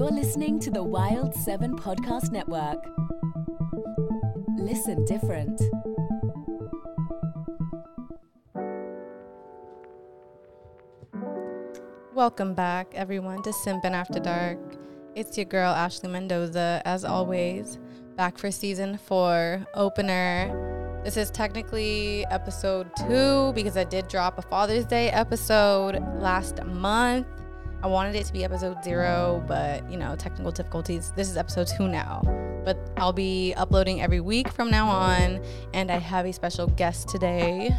You're listening to the Wild 7 Podcast Network. Listen different. Welcome back, everyone, to Simpin' After Dark. It's your girl, Ashley Mendoza, as always, back for season four opener. This is technically episode two because I did drop a Father's Day episode last month. I wanted it to be episode zero, but you know, technical difficulties. This is episode two now. But I'll be uploading every week from now on, and I have a special guest today.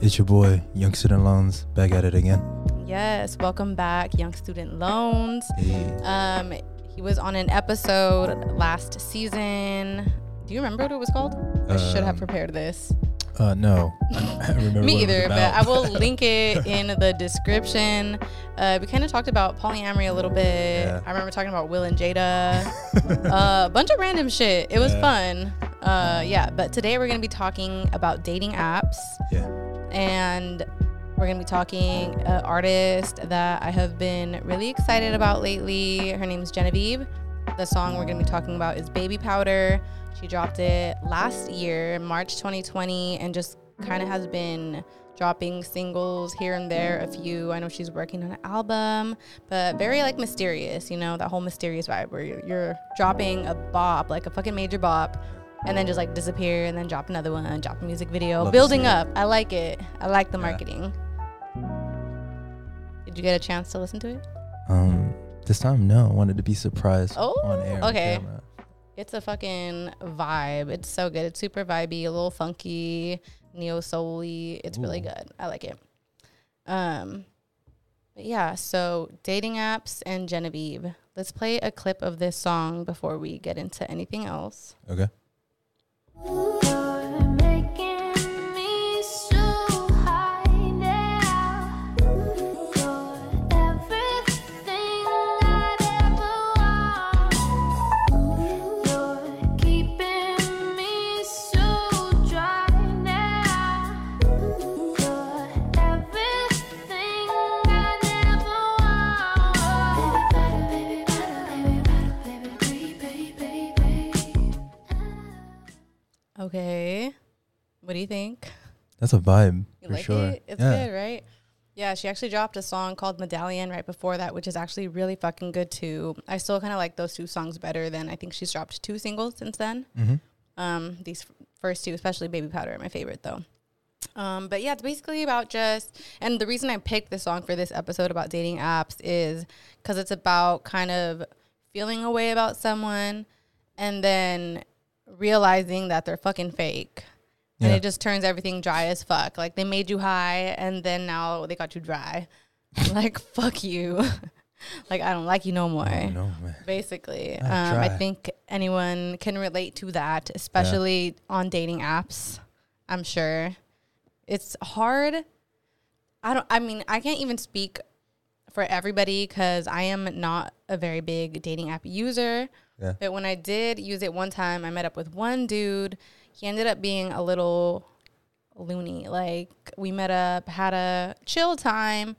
It's your boy, Yung Student Loans, back at it again. Yes, welcome back, Yung Student Loans. Hey. Um, he was on an episode last season. Do you remember what it was called? I should have Um, prepared this. Uh, no, I remember Me what it was either, but. I will link it in the description. Uh, we kind of talked about polyamory a little bit. Yeah. I remember talking about Will and Jada, uh, a bunch of random shit. It was Yeah. fun. Uh, yeah, but today we're gonna be talking about dating apps, yeah, and we're gonna be talking an artist that I have been really excited about lately. Her name is Jenevieve. The song we're gonna be talking about is Baby Powder. She dropped it last year, March 2020, and just kind of has been dropping singles here and there, a few. I know she's working on an album, but very like mysterious, you know, that whole mysterious vibe where you're, you're dropping a bop, like a fucking major bop, and then just like disappear and then drop another one, drop a music video, Love building up. I like it. I like the Yeah. marketing. Did you get a chance to listen to it? um, this time no, I wanted to be surprised Oh, on air. okay. camera. It's a fucking vibe. It's so good. It's super vibey, a little funky, neo soul-y. It's really good. I like it. Um, but yeah. So dating apps and Jenevieve. Let's play a clip of this song before we get into anything else. Okay. Okay. What do you think? That's a vibe You for like sure. it? It's yeah. good, right? Yeah, she actually dropped a song called Medallion right before that, which is actually really fucking good too. I still kind of like those two songs better than I think she's dropped two singles since then. Mhm. Um, these f- first two, especially Baby Powder, are my favorite though. Um, but yeah, it's basically about just, and the reason I picked this song for this episode about dating apps is because it's about kind of feeling a way about someone and then realizing that they're fucking fake. And it just turns everything dry as fuck. Like they made you high and then now they got you dry. like, fuck you. like, I don't like you no more Oh, no, man. basically. Um, I think anyone can relate to that, especially on dating apps. I'm sure it's hard. I don't. I mean, I can't even speak for everybody because I am not a very big dating app user. Yeah. But when I did use it one time, I met up with one dude. He ended up being a little loony. Like we met up, had a chill time,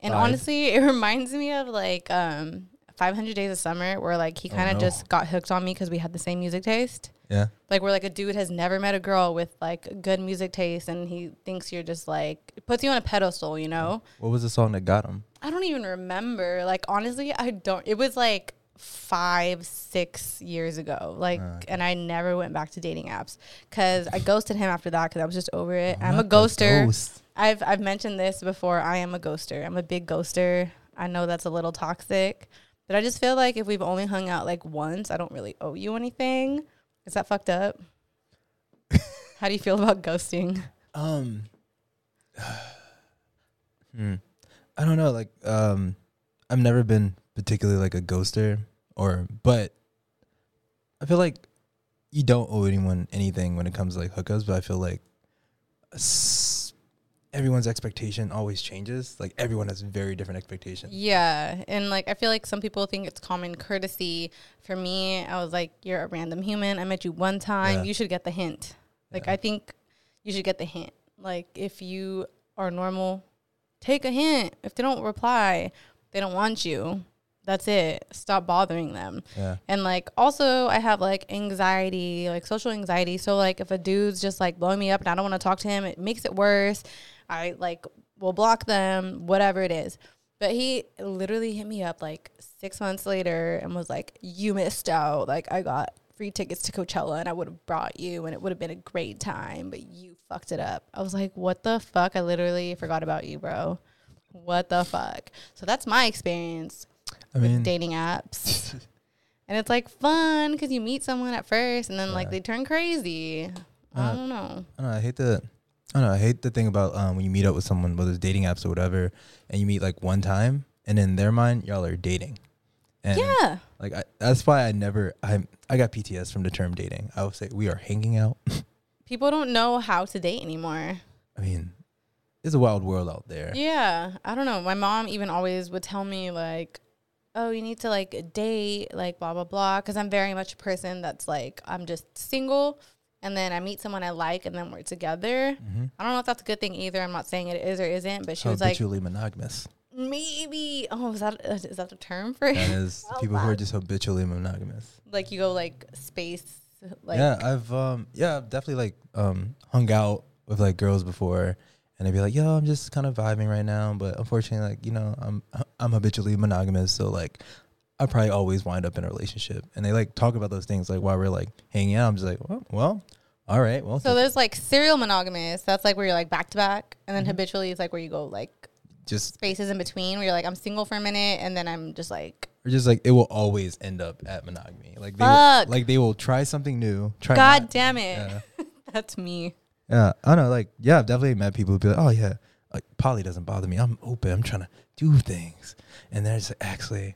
and Vibe. honestly, it reminds me of like um 500 Days of Summer, where like he Oh, kind of no. just got hooked on me because we had the same music taste. Yeah. Like where like a dude has never met a girl with like good music taste, and he thinks you're just like puts you on a pedestal, you know. What was the song that got him? I don't even remember. Like honestly, I don't. It was like five, six years ago. Like, and I never went back to dating apps because I ghosted him after that because I was just over it. I'm a ghoster. ghost. I've I've mentioned this before. I am a ghoster. I'm a big ghoster. I know that's a little toxic, but I just feel like if we've only hung out like once, I don't really owe you anything. Is that fucked up? How do you feel about ghosting? Um, hmm. I don't know. Like, um, I've never been particularly like a ghoster, or but I feel like you don't owe anyone anything when it comes to like hookups. But I feel like everyone's expectation always changes. Like everyone has very different expectations. Yeah, and like I feel like some people think it's common courtesy. For me, I was like, "You're a random human. I met you one time. Yeah. You should get the hint." Like Yeah. I think you should get the hint. Like if you are normal, take a hint. If they don't reply, they don't want you. That's it. Stop bothering them. Yeah. And like also I have like anxiety, like social anxiety. So like if a dude's just like blowing me up and I don't want to talk to him, it makes it worse. I like will block them, whatever it is. But he literally hit me up like six months later and was like, You missed out. Like I got free tickets to Coachella and I would have brought you and it would have been a great time, but you fucked it up. I was like, What the fuck? I literally forgot about you, bro. What the fuck? So that's my experience I mean, dating apps. and it's like fun because you meet someone at first and then like they turn crazy. I Uh, don't know. I don't know. I hate the. I don't know. I hate the thing about um, when you meet up with someone, whether it's dating apps or whatever, and you meet like one time, and in their mind, y'all are dating. And yeah. Like I, that's why I never. I I got PTS from the term dating. I would say we are hanging out. People don't know how to date anymore. I mean, it's a wild world out there. Yeah. I don't know. My mom even always would tell me like, oh, you need to like date, like blah, blah, blah. Cause I'm very much a person that's like, I'm just single. And then I meet someone I like and then we're together. Mhm. I don't know if that's a good thing either. I'm not saying it is or isn't, but she was like, Habitually monogamous. maybe, oh, is that, is that the term for That it? is Oh, people who are just habitually monogamous. like you go like space, like, yeah, I've um yeah, I've definitely like um hung out with like girls before and they'd be like, "Yo, I'm just kind of vibing right now, but unfortunately like, you know, I'm I'm habitually monogamous, so like I probably always wind up in a relationship." And they like talk about those things like while we're like hanging out. I'm just like, "Well, well all right. Well, So there's like serial monogamous. That's like where you're like back to back, and then Mm-hmm. habitually is like where you go like just spaces in between, where you're like I'm single for a minute, and then I'm just like or just like it will always end up at monogamy. Like they will, like they will try something new. Try God not- damn it, Yeah. that's me. Yeah, I know. Like, yeah, I've definitely met people who be like, "Oh yeah, like poly doesn't bother me. I'm open. I'm trying to do things." And they're just like, actually,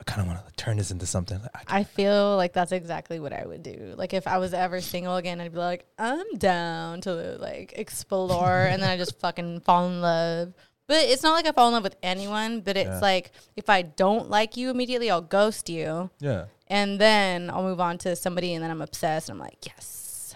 I kind of want to turn this into something. Like, I, I feel like that's exactly what I would do. Like if I was ever single again, I'd be like, I'm down to like explore, and then I just fucking fall in love. But it's not like I fall in love with anyone. But it's Yeah. like if I don't like you immediately, I'll ghost you. yeah, and then I'll move on to somebody, and then I'm obsessed, and I'm like, yes,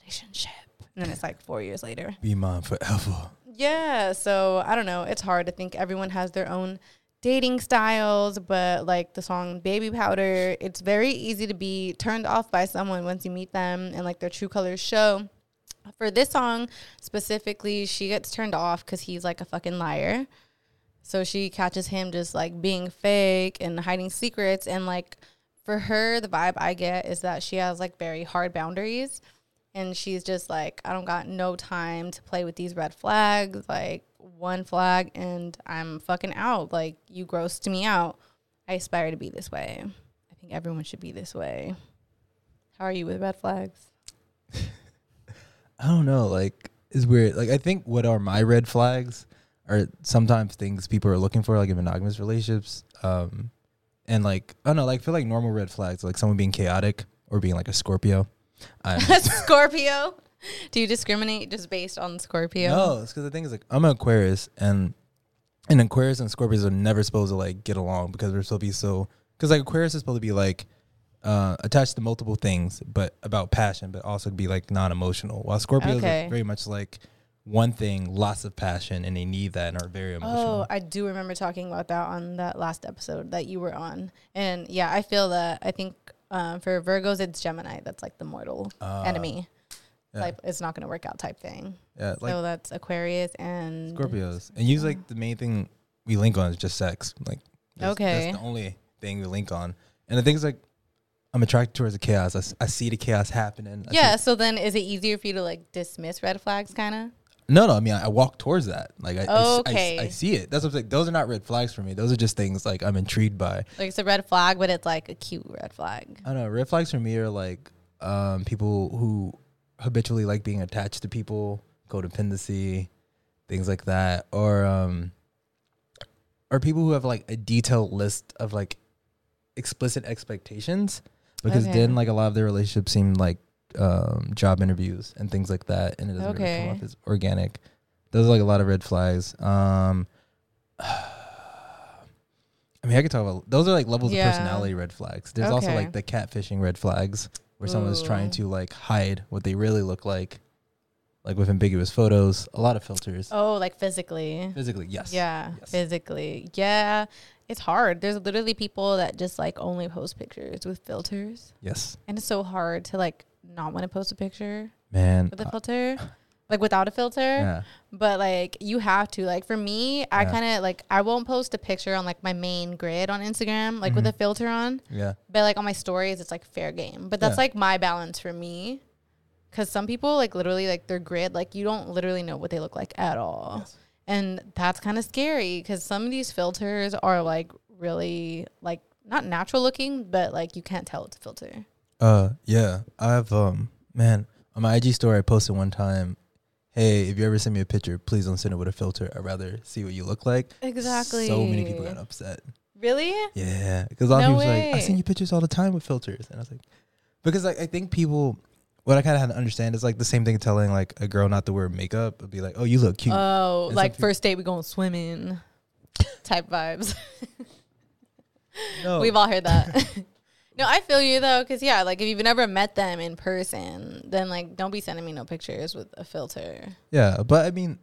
relationship. And then it's like four years later. be mine forever. Yeah, so I don't know. It's hard to think everyone has their own dating styles, but like the song Baby Powder, it's very easy to be turned off by someone once you meet them and like their true colors show. For this song specifically, she gets turned off because he's like a fucking liar. So she catches him just like being fake and hiding secrets. And like for her, the vibe I get is that she has like very hard boundaries. And she's just like, I don't got no time to play with these red flags. Like one flag and I'm fucking out. Like you grossed me out. I aspire to be this way. I think everyone should be this way. How are you with red flags? I don't know. Like, it's weird. Like, I think what are my red flags are sometimes things people are looking for, like in monogamous relationships. Um, and like, I don't know. Like, I feel like normal red flags, like someone being chaotic or being like a Scorpio. I'm, Scorpio. Do you discriminate just based on Scorpio? No, it's because the thing is like I'm an Aquarius, and and Aquarius and Scorpios are never supposed to like get along because they're supposed to be so. Because like Aquarius is supposed to be like uh, attached to multiple things, but about passion, but also be like non-emotional. While Scorpios Okay. are very much like one thing, lots of passion, and they need that and are very emotional. Oh. I do remember talking about that on that last episode that you were on. And yeah, I feel that. I think um, for Virgos, it's Gemini. That's like the mortal Ah, enemy. yeah. Like it's not going to work out type thing. yeah, like so that's Aquarius and Scorpios, and usually like the main thing we link on is just sex. Like, that's, Okay. that's the only thing we link on. And the thing is like, I'm attracted towards the chaos. I see the chaos happening. I Yeah. So then, is it easier for you to like dismiss red flags, kind of? No, no. I mean, I, I walk towards that. Like, I, I s- I Okay. I, see it. That's what I'm saying. Those are not red flags for me. Those are just things like I'm intrigued by. Like it's a red flag, but it's like a cute red flag. I don't know. Red flags for me are like um, people who habitually like being attached to people, codependency, things like that, or um, or people who have like a detailed list of like explicit expectations. Because Okay. then, like a lot of their relationships seem like um, job interviews and things like that, and it doesn't really come off as organic. Those are like a lot of red flags. Um, I mean, I could talk about those are like levels Yeah. of personality red flags. There's also like the catfishing red flags where someone's trying to like hide what they really look like, like with ambiguous photos, a lot of filters. Oh, like physically. Physically, yes. Yeah, Yes. physically. Yeah, it's hard. There's literally people that just like only post pictures with filters, Yes, and it's so hard to like not want to post a picture man. with a uh, filter, like without a filter. yeah, But like you have to. Like for me, I kind of like I won't post a picture on like my main grid on Instagram, like with Mhm. a filter on. yeah, But like on my stories, it's like fair game. But that's Yeah. like my balance for me. Cause some people like literally like their grid, like you don't literally know what they look like at all. Yes. And that's kind of scary because some of these filters are like really like not natural looking, but like you can't tell it's a filter. Uh, yeah. I've um, man, on my IG story, I posted one time. Hey, if you ever send me a picture, please don't send it with a filter. I'd rather see what you look like. Exactly. So many people got upset. Really? Yeah, because a lot of people like, I send you pictures all the time with filters, and I was like, because like I think people, what I kind of had to understand is like the same thing telling like a girl not to wear makeup would be like, oh, you look cute. Oh, And like first date we going swimming type vibes. no, We've all heard that. no, I feel you though, because yeah, like if you've never met them in person, then like don't be sending me no pictures with a filter. yeah, but I mean,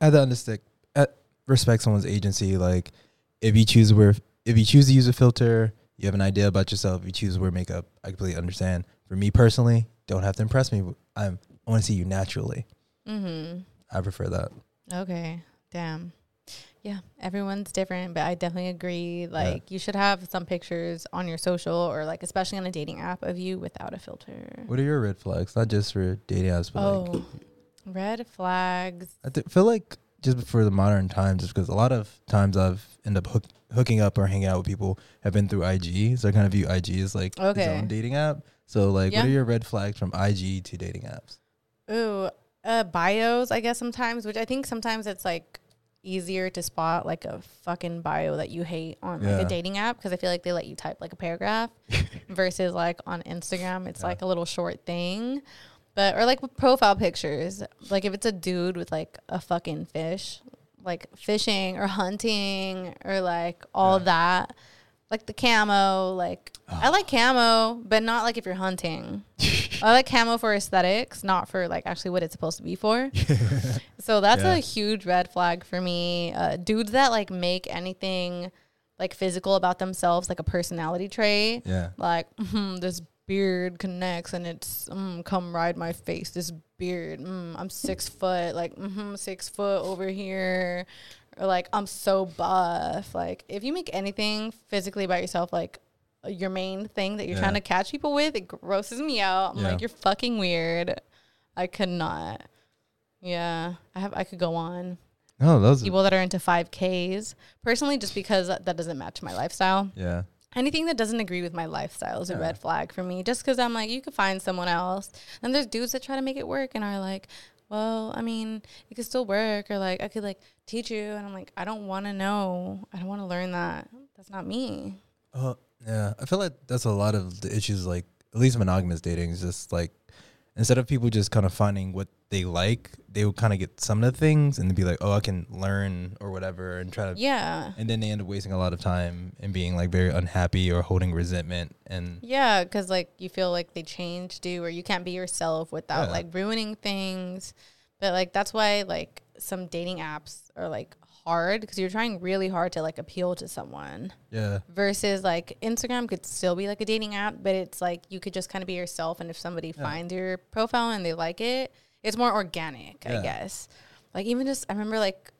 I had to understand, uh, respect someone's agency. Like, if you choose to wear, if you choose to use a filter, you have an idea about yourself. If you choose to wear makeup, I completely understand. For me personally, don't have to impress me. I'm, I want to see you naturally. Mm-hmm. I prefer that. Okay. Damn. Yeah, everyone's different, but I definitely agree. Like, you should have some pictures on your social or, like, especially on a dating app of you without a filter. What are your red flags? Not just for dating apps, but like Oh, red flags. I th- feel like just for the modern times, just because a lot of times I've end up hook- hooking up or hanging out with people have been through IG, so I kind of view IG as like its Okay. own dating app. So like, Yeah. what are your red flags from IG to dating apps? Ooh, uh, bios, I guess sometimes, which I think sometimes it's like easier to spot like a fucking bio that you hate on like Yeah. a dating app because I feel like they let you type like a paragraph versus like on Instagram, it's like a little short thing. But or like with profile pictures, like if it's a dude with like a fucking fish, like fishing or hunting or like all that, like the camo, like I ah. like camo, but not like if you're hunting. I like camo for aesthetics, not for like actually what it's supposed to be for. so that's Yeah. a huge red flag for me. Uh, dudes that like make anything like physical about themselves, like a personality trait, Yeah, like mm, this beard connects and it's mm, come ride my face. This beard, mm, I'm six foot, like mm six foot over here, or like I'm so buff. Like if you make anything physically about yourself, like your main thing that you're Yeah. trying to catch people with, it grosses me out. I'm Yeah. like, you're fucking weird. I could not. Yeah, I have. I could go on no, those. people that are into 5Ks. Personally, just because that that doesn't match my lifestyle yeah, anything that doesn't agree with my lifestyle is a red flag for me. Just because I'm like, you could find someone else. And there's dudes that try to make it work and are like, well, I mean, it could still work, or like I could like teach you. And I'm like, I don't want to know. I don't want to learn that. That's not me. uh, yeah. I feel like that's a lot of the issues. Like at least monogamous dating is just like instead of people just kind of finding what they like, they would kind of get some of the things and be like, oh, I can learn or whatever, and try to Yeah. and then they end up wasting a lot of time and being like very unhappy or holding resentment and Yeah, because like you feel like they changed you, or you can't be yourself without Yeah. like ruining things. But like that's why like some dating apps are like hard because you're trying really hard to like appeal to someone. yeah Versus like Instagram could still be like a dating app, but it's like you could just kind of be yourself, and if somebody finds your profile and they like it, it's more organic, I guess. Like even just I remember like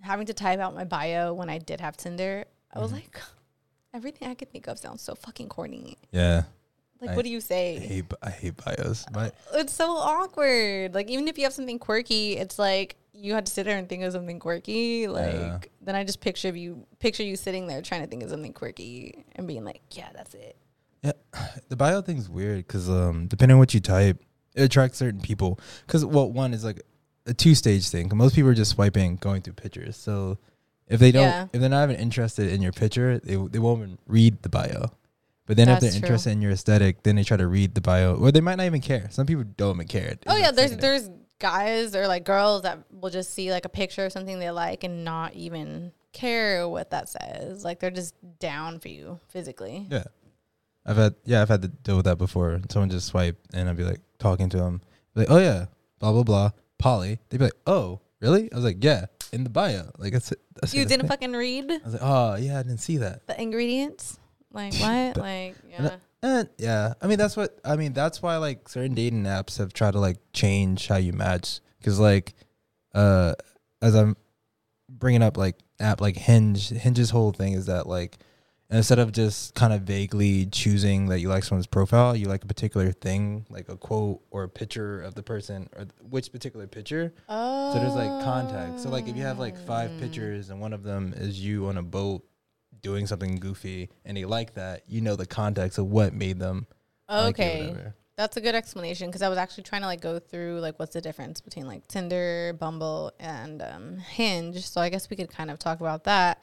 having to type out my bio when I did have Tinder. I Mm-hmm. was like, everything I could think of sounds so fucking corny. yeah Like, I- what do you I say? hate I hate bios but It's so awkward. Like, even if you have something quirky, it's like you had to sit there and think of something quirky. Like, Yeah. then I just picture you picture you sitting there trying to think of something quirky and being like, yeah, that's it. yeah the bio thing's weird because um depending on what you type it attracts certain people because well one is like a two stage thing. most people are just swiping going through pictures so if they don't Yeah. if they're not even interested in your picture they, they won't even read the bio but then if they're true. interested in your aesthetic then they try to read the bio or they might not even care some people don't even care Oh yeah, there's there's guys or like girls that will just see like a picture of something they like and not even care what that says. Like they're just down for you physically. Yeah. I've had yeah, I've had to deal with that before. Someone just swipe and I'd be like talking to them. Like, oh yeah, blah blah blah. Poly. They'd be like, Oh, really? I was like, Yeah, in the bio. Like that's it. That's You didn't fucking read I was like, Oh yeah, I didn't see that. the ingredients? Like what? Like yeah. And yeah, I mean that's what I mean. That's why like certain dating apps have tried to like change how you match because like, uh, as I'm bringing up like app like Hinge, Hinge's whole thing is that like instead of just kind of vaguely choosing that you like someone's profile, you like a particular thing, like a quote or a picture of the person or th- which particular picture. Oh. So there's like context. So like if you have like five pictures and one of them is you on a boat doing something goofy and they like that, you know the context of what made them like Okay. whatever. That's a good explanation because I was actually trying to like go through like what's the difference between like Tinder, Bumble, and um, Hinge. So I guess we could kind of talk about that.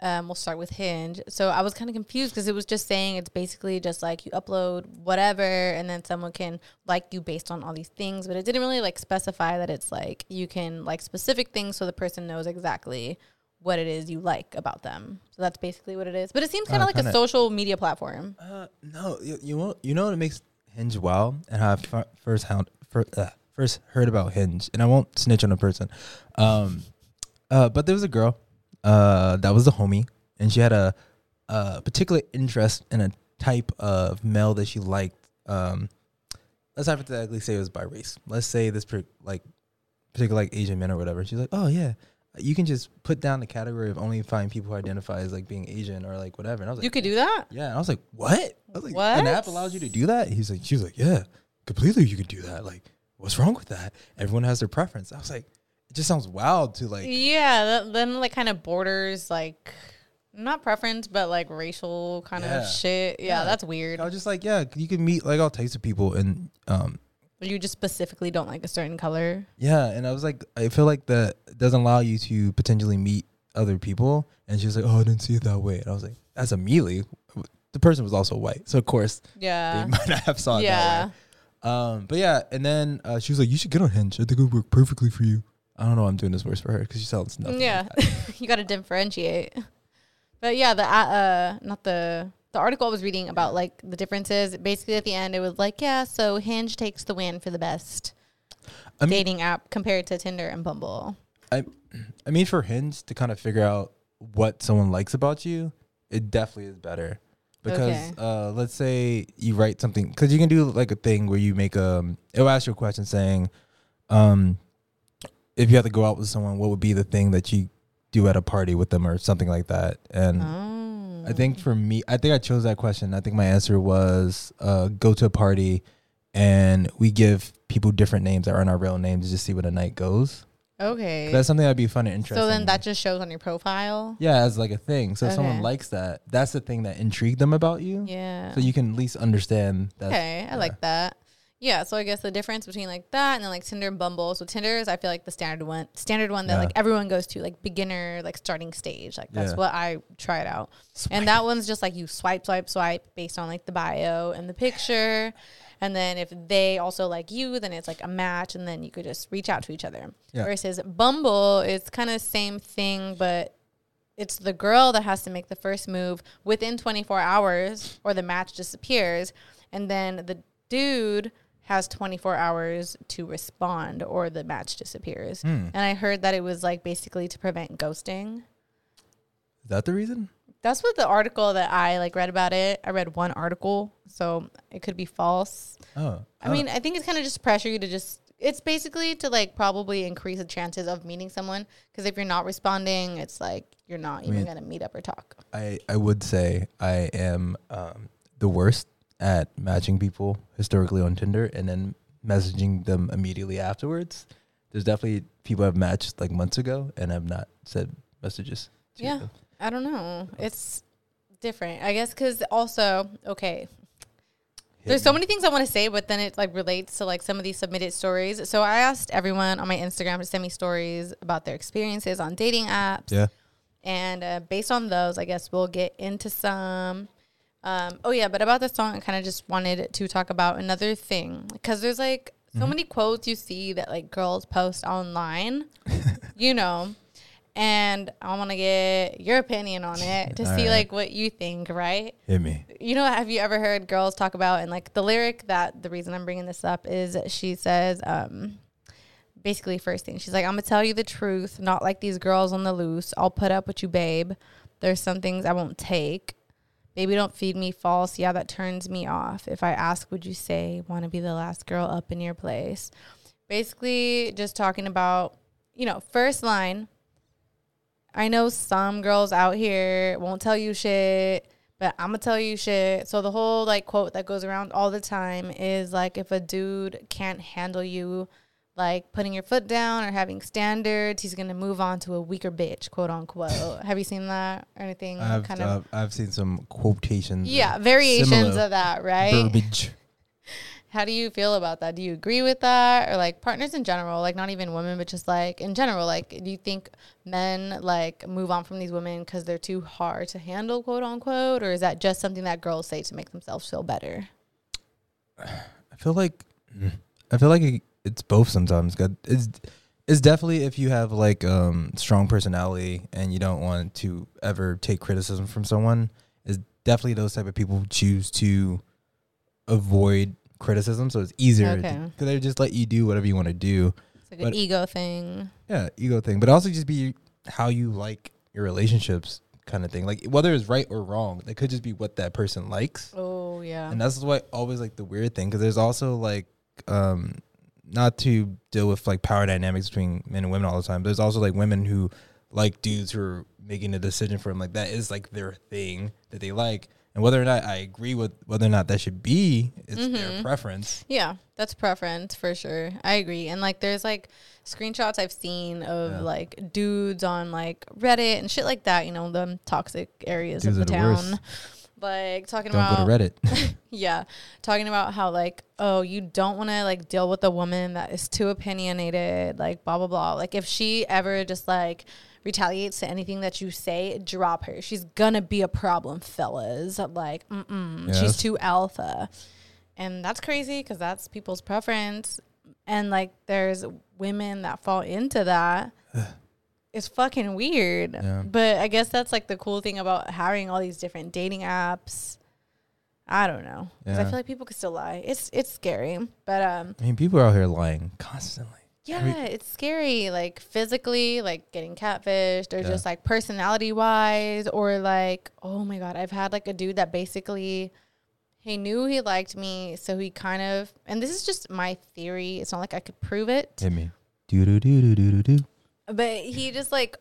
Um, we'll start with Hinge. So I was kind of confused because it was just saying it's basically just like you upload whatever and then someone can like you based on all these things, but it didn't really like specify that it's like you can like specific things so the person knows exactly what it is you like about them. So that's basically what it is. But it seems kind Uh, of like a kinda- social media platform. Uh, no, you you, won't, you know what makes Hinge wow and how I first hound, fir- uh, first heard about Hinge, and I won't snitch on a person. Um, uh, but there was a girl, uh, that was a homie, and she had a, a particular interest in a type of male that she liked. Um, let's hypothetically say it was by race. Let's say this per, like particular like Asian men or whatever. She's like, oh yeah. You can just put down the category of only find people who identify as like being Asian or like whatever. And I was like, You could do that? yeah, and I was like, "What?" I was like, What? "An app allows you to do that?" He's like, "She was like, yeah, completely. You could do that. Like, what's wrong with that? Everyone has their preference." I was like, "It just sounds wild to like." Yeah, that, then like kind of borders like not preference, but like racial kind Yeah. of shit. Yeah, Yeah. that's weird. I was just like, "Yeah, you can meet like all types of people," and um, But You just specifically don't like a certain color. yeah, and I was like, I feel like that doesn't allow you to potentially meet other people. And she was like, "Oh, I didn't see it that way," and I was like, "That's immediately." The person was also white, so of course Yeah. they might not have saw it yeah. that way. Um, but yeah, and then uh, she was like, "You should get on Hinge. I think it would work perfectly for you." I don't know. why I'm doing this worse for her because she sounds nothing. Yeah. like you got to differentiate. But yeah, the uh, uh not the the article I was reading about like the differences. Basically, at the end, it was like, yeah, so Hinge takes the win for the best I mean, dating app compared to Tinder and Bumble. I, I mean, for Hinge to kind of figure out what someone likes about you, it definitely is better. Because Okay. uh, let's say you write something, because you can do like a thing where you make a it'll ask you a question saying, um, if you had to go out with someone, what would be the thing that you do at a party with them or something like that? And Oh. I think for me, I think I chose that question. I think my answer was uh, go to a party and we give people different names that aren't our real names to just see where the night goes. Okay. That's something that'd be fun and interesting. so then that just shows on your profile. yeah, as like a thing. So if someone likes that, that's the thing that intrigued them about you. Yeah. So you can at least understand that. Okay, I like that. Yeah, so I guess the difference between like that and then like Tinder and Bumble. So Tinder is I feel like the standard one, standard one that Yeah. like everyone goes to, like beginner, like starting stage. Like that's Yeah. what I tried out. And that one's just like you swipe, swipe, swipe based on like the bio and the picture. And then if they also like you, then it's like a match, and then you could just reach out to each other. Yeah. Versus Bumble, it's kind of same thing, but it's the girl that has to make the first move within 24 hours or the match disappears and then the dude has 24 hours to respond or the match disappears. Hmm. and i heard that it was like basically to prevent ghosting. Is that the reason? that's what the article that i like read about it i read one article so it could be false. Oh, i mean i think it's kind of just pressure you to just it's basically to like probably increase the chances of meeting someone because if you're not responding it's like you're not even mean- gonna meet up or talk. I I would say I am um, the worst at matching people historically on Tinder and then messaging them immediately afterwards. There's definitely people I've matched like months ago and have not said messages. To Yeah. them. I don't know. It's different. I guess because also, okay, there's so many things I want to say, but then it like relates to like some of these submitted stories. So I asked everyone on my Instagram to send me stories about their experiences on dating apps. Yeah. And uh, based on those, I guess we'll get into some. Um, oh yeah, but about the song, I kind of just wanted to talk about another thing because there's like so many quotes you see that like girls post online, you know, and I want to get your opinion on it to All see right. like what you think, right? Hit me. You know, have you ever heard girls talk about and like the lyric that the reason I'm bringing this up is she says, um, basically first thing she's like, I'm gonna tell you the truth, not like these girls on the loose. I'll put up with you, babe. There's some things I won't take. Baby, don't feed me false. Yeah, that turns me off. If I ask, would you say, want to be the last girl up in your place? Basically, just talking about, you know, first line. I know some girls out here won't tell you shit, but I'm gonna tell you shit. So the whole like quote that goes around all the time is like, if a dude can't handle you, like putting your foot down or having standards, he's gonna move on to a weaker bitch, quote unquote. Have you seen that or anything? I've kind of I've seen some quotations. yeah, variations of that, right? Verbiage. How do you feel about that? Do you agree with that, or like partners in general, like not even women, but just like in general, like do you think men like move on from these women because they're too hard to handle, quote unquote, or is that just something that girls say to make themselves feel better? I feel like I feel like it, it's both sometimes. God, It's it's definitely if you have like um strong personality and you don't want to ever take criticism from someone. Is definitely those type of people choose to avoid criticism, so it's easier Okay. because they just let you do whatever you want to do. It's like an ego thing. Yeah, ego thing, but also just be how you like your relationships, kind of thing. Like whether it's right or wrong, it could just be what that person likes. Oh yeah. And that's why always like the weird thing because there's also like um not to deal with like power dynamics between men and women all the time. There's also like women who like dudes who are making a decision for them like that is like their thing that they like. And whether or not I agree with whether or not that should be, it's their Mhm. preference. Yeah, that's preference for sure. I agree. And like there's like screenshots I've seen of Yeah. like dudes on like Reddit and shit like that, you know, the toxic areas Dudes of the the town. worst. Like talking Don't about go to Reddit. yeah, talking about how like oh, you don't want to like deal with a woman that is too opinionated, like blah blah blah. Like if she ever just like retaliates to anything that you say, drop her. She's gonna be a problem, fellas. Like, mm-mm, she's too alpha. And that's crazy because that's people's preference. And like, there's women that fall into that. It's fucking weird. Yeah. But I guess that's like the cool thing about having all these different dating apps. I don't know. 'Cause I Yeah. feel like people could still lie. It's it's scary. But um I mean, people are out here lying constantly. yeah, Every- it's scary. Like physically, like getting catfished, or Yeah. just like personality wise, or like, oh my god, I've had like a dude that basically he knew he liked me, so he kind of, and this is just my theory. It's not like I could prove it, Hit me. Do do do do do do do. But he just like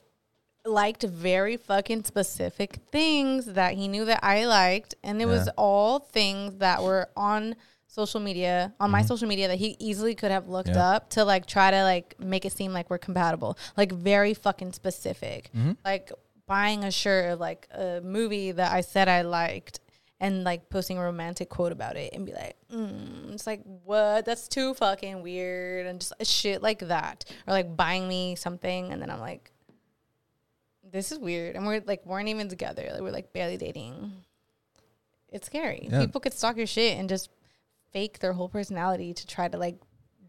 liked very fucking specific things that he knew that I liked, and it was all things that were on social media, on my social media that he easily could have looked Mm-hmm. Yeah. up to like try to like make it seem like we're compatible. Like very fucking specific. Mm-hmm. Like buying a shirt of like a movie that I said I liked and like posting a romantic quote about it and be like, mm, it's like, what? That's too fucking weird. And just shit like that. Or like buying me something and then I'm like, this is weird. And we're like, weren't even together. Like, we're like barely dating. It's scary. Yeah. People could stalk your shit and just fake their whole personality to try to like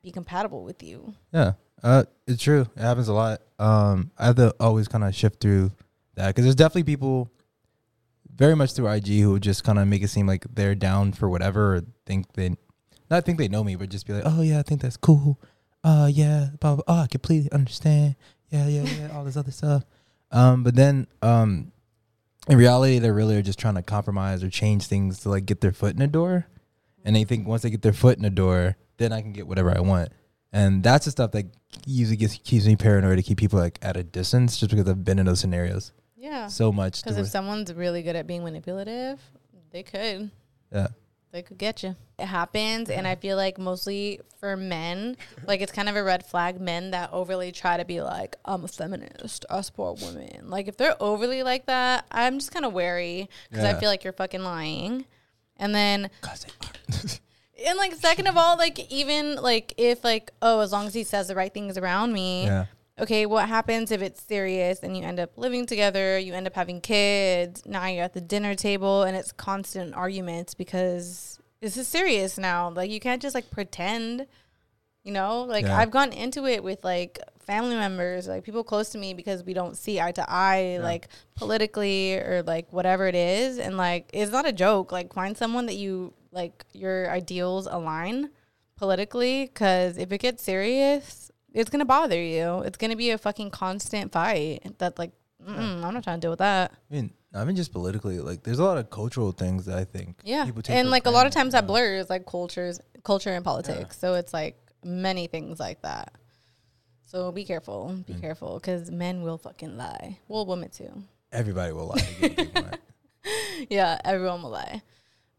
be compatible with you. Yeah, uh, it's true. It happens a lot. Um, I have to always kind of shift through that because there's definitely people, very much through IG, who just kind of make it seem like they're down for whatever or think they, not think they know me, but just be like, oh yeah, I think that's cool. Uh, yeah, blah, blah, oh, I completely understand. Yeah, yeah, yeah, all this other stuff. Um, but then, um, in reality, they really are just trying to compromise or change things to like get their foot in the door. And they think once they get their foot in the door, then I can get whatever I want. And that's the stuff that usually gets keeps me paranoid to keep people like at a distance, just because I've been in those scenarios Yeah. so much. Because if someone's really good at being manipulative, they could. yeah, They could get you. It happens, and I feel like mostly for men, like it's kind of a red flag. Men that overly try to be like, "I'm a feminist, I support women." Like if they're overly like that, I'm just kind of wary because I feel like you're fucking lying. And then, and like second of all, like even like if like oh, as long as he says the right things around me, yeah, okay, what happens if it's serious and you end up living together, you end up having kids, now you're at the dinner table and it's constant arguments because this is serious now. Like you can't just like pretend, you know? Like Yeah. I've gone into it with like family members, like people close to me because we don't see eye to eye like politically or like whatever it is and like it's not a joke. Like find someone that you like your ideals align politically cuz if it gets serious, it's going to bother you. It's going to be a fucking constant fight that like I'm not trying to deal with that. I mean, I mean, just politically, like, there's a lot of cultural things that I think. Yeah, people take and like a lot of times that blurs like cultures, culture and politics. So it's like many things like that. So be careful, be Mm. careful, because men will fucking lie. Well, women too. Everybody will lie. to get what they want. yeah, everyone will lie.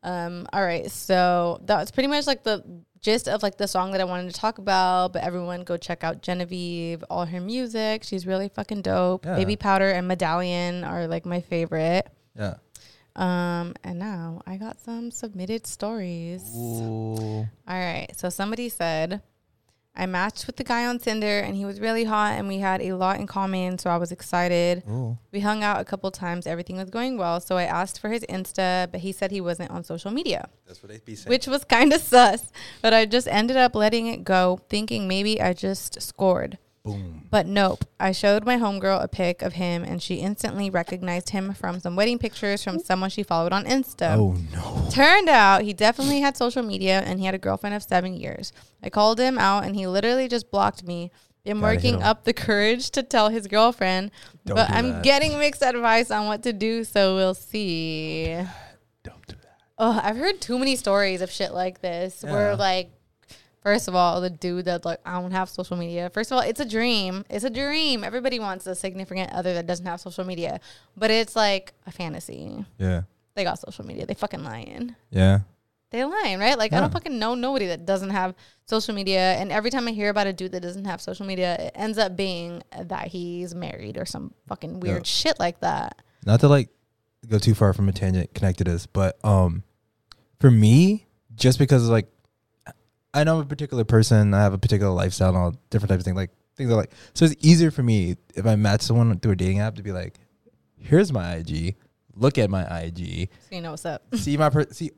Um, all right, so that's pretty much like the gist of like the song that I wanted to talk about. But everyone go check out Jenevieve, all her music. She's really fucking dope. Yeah. Baby Powder and Medallion are like my favorite. Yeah. Um, and now I got some submitted stories. Ooh. All right. So somebody said, I matched with the guy on Tinder and he was really hot and we had a lot in common. So I was excited. Ooh. We hung out a couple times. Everything was going well. So I asked for his Insta, but he said he wasn't on social media, That's what they be saying. which was kind of sus. But I just ended up letting it go, thinking maybe I just scored. Boom. But nope. I showed my homegirl a pic of him and she instantly recognized him from some wedding pictures from someone she followed on Insta. Oh no. Turned out he definitely had social media and he had a girlfriend of seven years. I called him out and he literally just blocked me. Been Gotta working up the courage to tell his girlfriend, Don't but do I'm that. getting mixed advice on what to do, so we'll see. Don't do that. Oh, I've heard too many stories of shit like this where Yeah. like first of all, the dude that like I don't have social media. First of all, it's a dream. It's a dream. Everybody wants a significant other that doesn't have social media. But it's like a fantasy. Yeah. They got social media. They fucking lying. Yeah. They lying, right? Like I don't fucking know nobody that doesn't have social media. And every time I hear about a dude that doesn't have social media, it ends up being that he's married or some fucking weird Yeah. shit like that. Not to like go too far from a tangent connected to this, but um, for me, just because like I know I'm a particular person, I have a particular lifestyle and all different types of things, like things are like so it's easier for me if I match someone through a dating app to be like, here's my IG, look at my IG, So you know what's up. see my per- see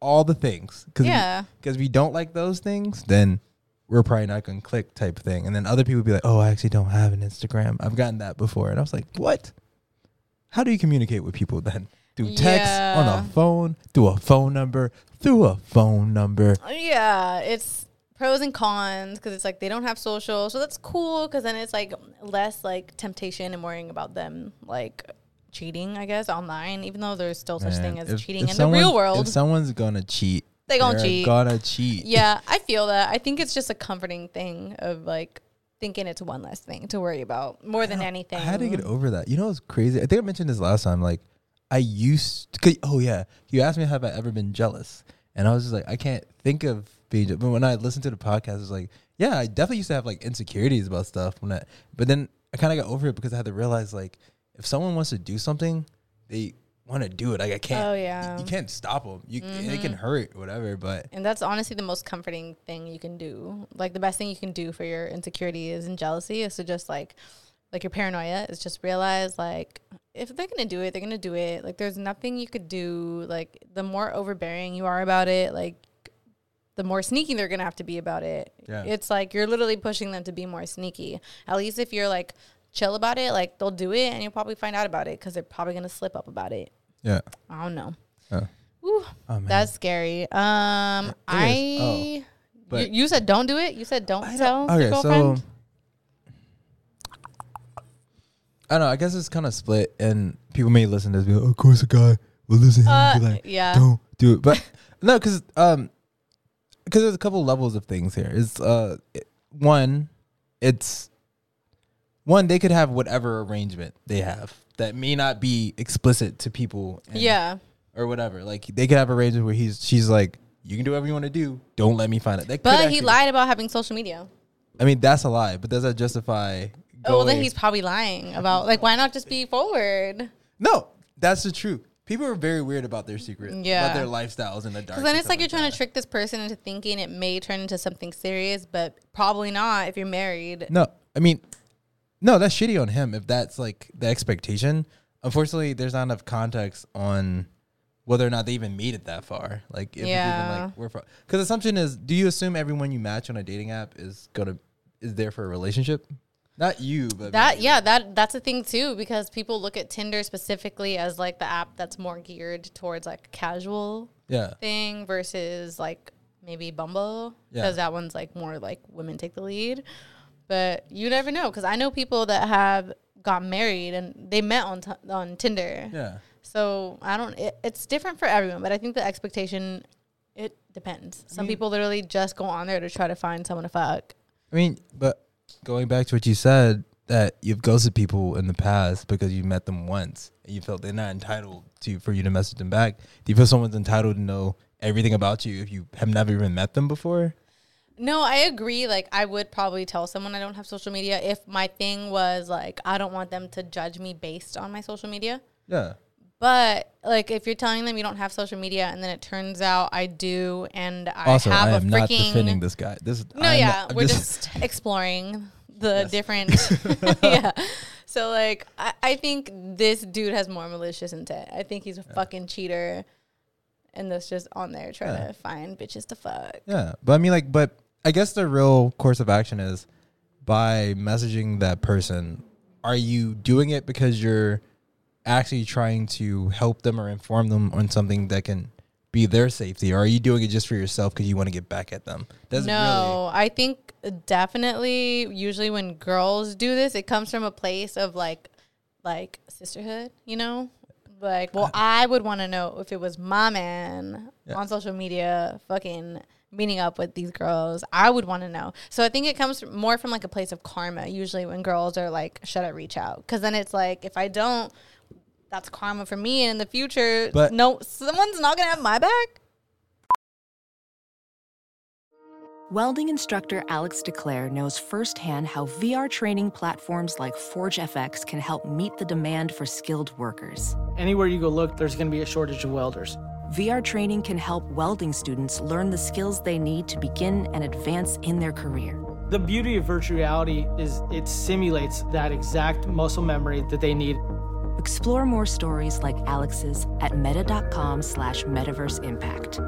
all the things, cause Yeah. because if we don't like those things, then we're probably not gonna click type thing. And then other people be like, oh, I actually don't have an Instagram. I've gotten that before, and I was like, what? How do you communicate with people then? Through text, on a phone, through a phone number, through a phone number. Uh, yeah, it's pros and cons because it's like they don't have social, so that's cool because then it's like less like temptation and worrying about them like cheating, I guess, online. Even though there's still such Man, thing as if- cheating if in the real world. If someone's gonna cheat, They gonna cheat. Gonna cheat. yeah, I feel that. I think it's just a comforting thing of like thinking it's one less thing to worry about more than anything. I had to get over that. You know what's crazy? I think I mentioned this last time. Like, I used. To, oh yeah, you asked me have I ever been jealous, and I was just like, I can't think of being. But when I listened to the podcast, it was like, yeah, I definitely used to have like insecurities about stuff. When I, but then I kind of got over it because I had to realize like, if someone wants to do something, they want to do it. Like I can't. Oh, you- yeah. You, can't stop them. You it can Mhm. hurt, whatever. But And that's honestly the most comforting thing you can do. Like the best thing you can do for your insecurities and jealousy is to just like like your paranoia is just realize like if they're gonna do it, they're gonna do it. Like there's nothing you could do. Like the more overbearing you are about it, like the more sneaky they're gonna have to be about it. Yeah. It's like you're literally pushing them to be more sneaky. At least if you're like chill about it, like they'll do it and you'll probably find out about it because they're probably gonna slip up about it. yeah. I don't know. Oh. Woo, Oh, that's scary. Um, It I. Oh, but- you, you said don't do it. You said don't I tell girlfriend. so I don't know. I guess it's kind of split, and people may listen to this. Be like, of course, a guy will listen to him and be Uh, like, yeah. don't do it. But no, because um, because there's a couple levels of things here. Is uh, it- one, it's one they could have whatever arrangement they have that may not be explicit to people. and- yeah, or whatever. Like they could have arrangements where he's she's like, you can do whatever you want to do. Don't let me find it. That but he lied about having social media. I mean, that's a lie, but does that justify? Oh, well, then he's probably lying about like why not just be forward? no. That's the truth. People are very weird about their secret, Yeah. about their lifestyles in the dark. Because then it's like you're trying that. to trick this person into thinking it may turn into something serious, but probably not if you're married. No, I mean, no, that's shitty on him if that's like the expectation. Unfortunately, there's not enough context on whether or not they even made it that far. Like, if even Yeah. like we're because assumption is, do you assume everyone you match on a dating app is gonna is there for a relationship? Not you, but That maybe- yeah, that that's a thing too because people look at Tinder specifically as like the app that's more geared towards like casual yeah, thing versus like maybe Bumble Yeah. because that one's like more like women take the lead. But you never know because I know people that have got married and they met on t- on Tinder. yeah. So I don't. It, it's different for everyone, but I think the expectation it depends. Some mean- people literally just go on there to try to find someone to fuck. I mean, but going back to what you said, that you've ghosted people in the past because you met them once and you felt they're not entitled to for you to message them back. Do you feel someone's entitled to know everything about you if you have never even met them before? No, I agree. Like, I would probably tell someone I don't have social media if my thing was like, I don't want them to judge me based on my social media. Yeah. But like, if you're telling them you don't have social media and then it turns out I do, and I also, have I a am freaking not defending this guy. This no, I'm yeah, not- we're just, exploring the Yes. different. yeah. So like, I, I think this dude has more malicious intent. I think he's a fucking cheater, and that's just on there trying Yeah. to find bitches to fuck. Yeah, but I mean, like, but I guess the real course of action is by messaging that person. Are you doing it because you're actually trying to help them or inform them on something that can be their safety, or are you doing it just for yourself because you want to get back at them? That's no, I think definitely. Usually, when girls do this, it comes from a place of like, like sisterhood. You know, like, well, uh, I would want to know if it was my man Yeah. on social media, fucking meeting up with these girls. I would want to know. So I think it comes from- more from like a place of karma. Usually, when girls are like, should I reach out? Because then it's like, if I don't. That's karma for me, and in the future, But- no, someone's not gonna have my back. Welding instructor Alex DeClaire knows firsthand how VR training platforms like ForgeFX can help meet the demand for skilled workers. Anywhere you go look, there's going to be a shortage of welders. VR training can help welding students learn the skills they need to begin and advance in their career. The beauty of virtual reality is it simulates that exact muscle memory that they need. Explore more stories like Alex's at meta.com slash metaverse impact.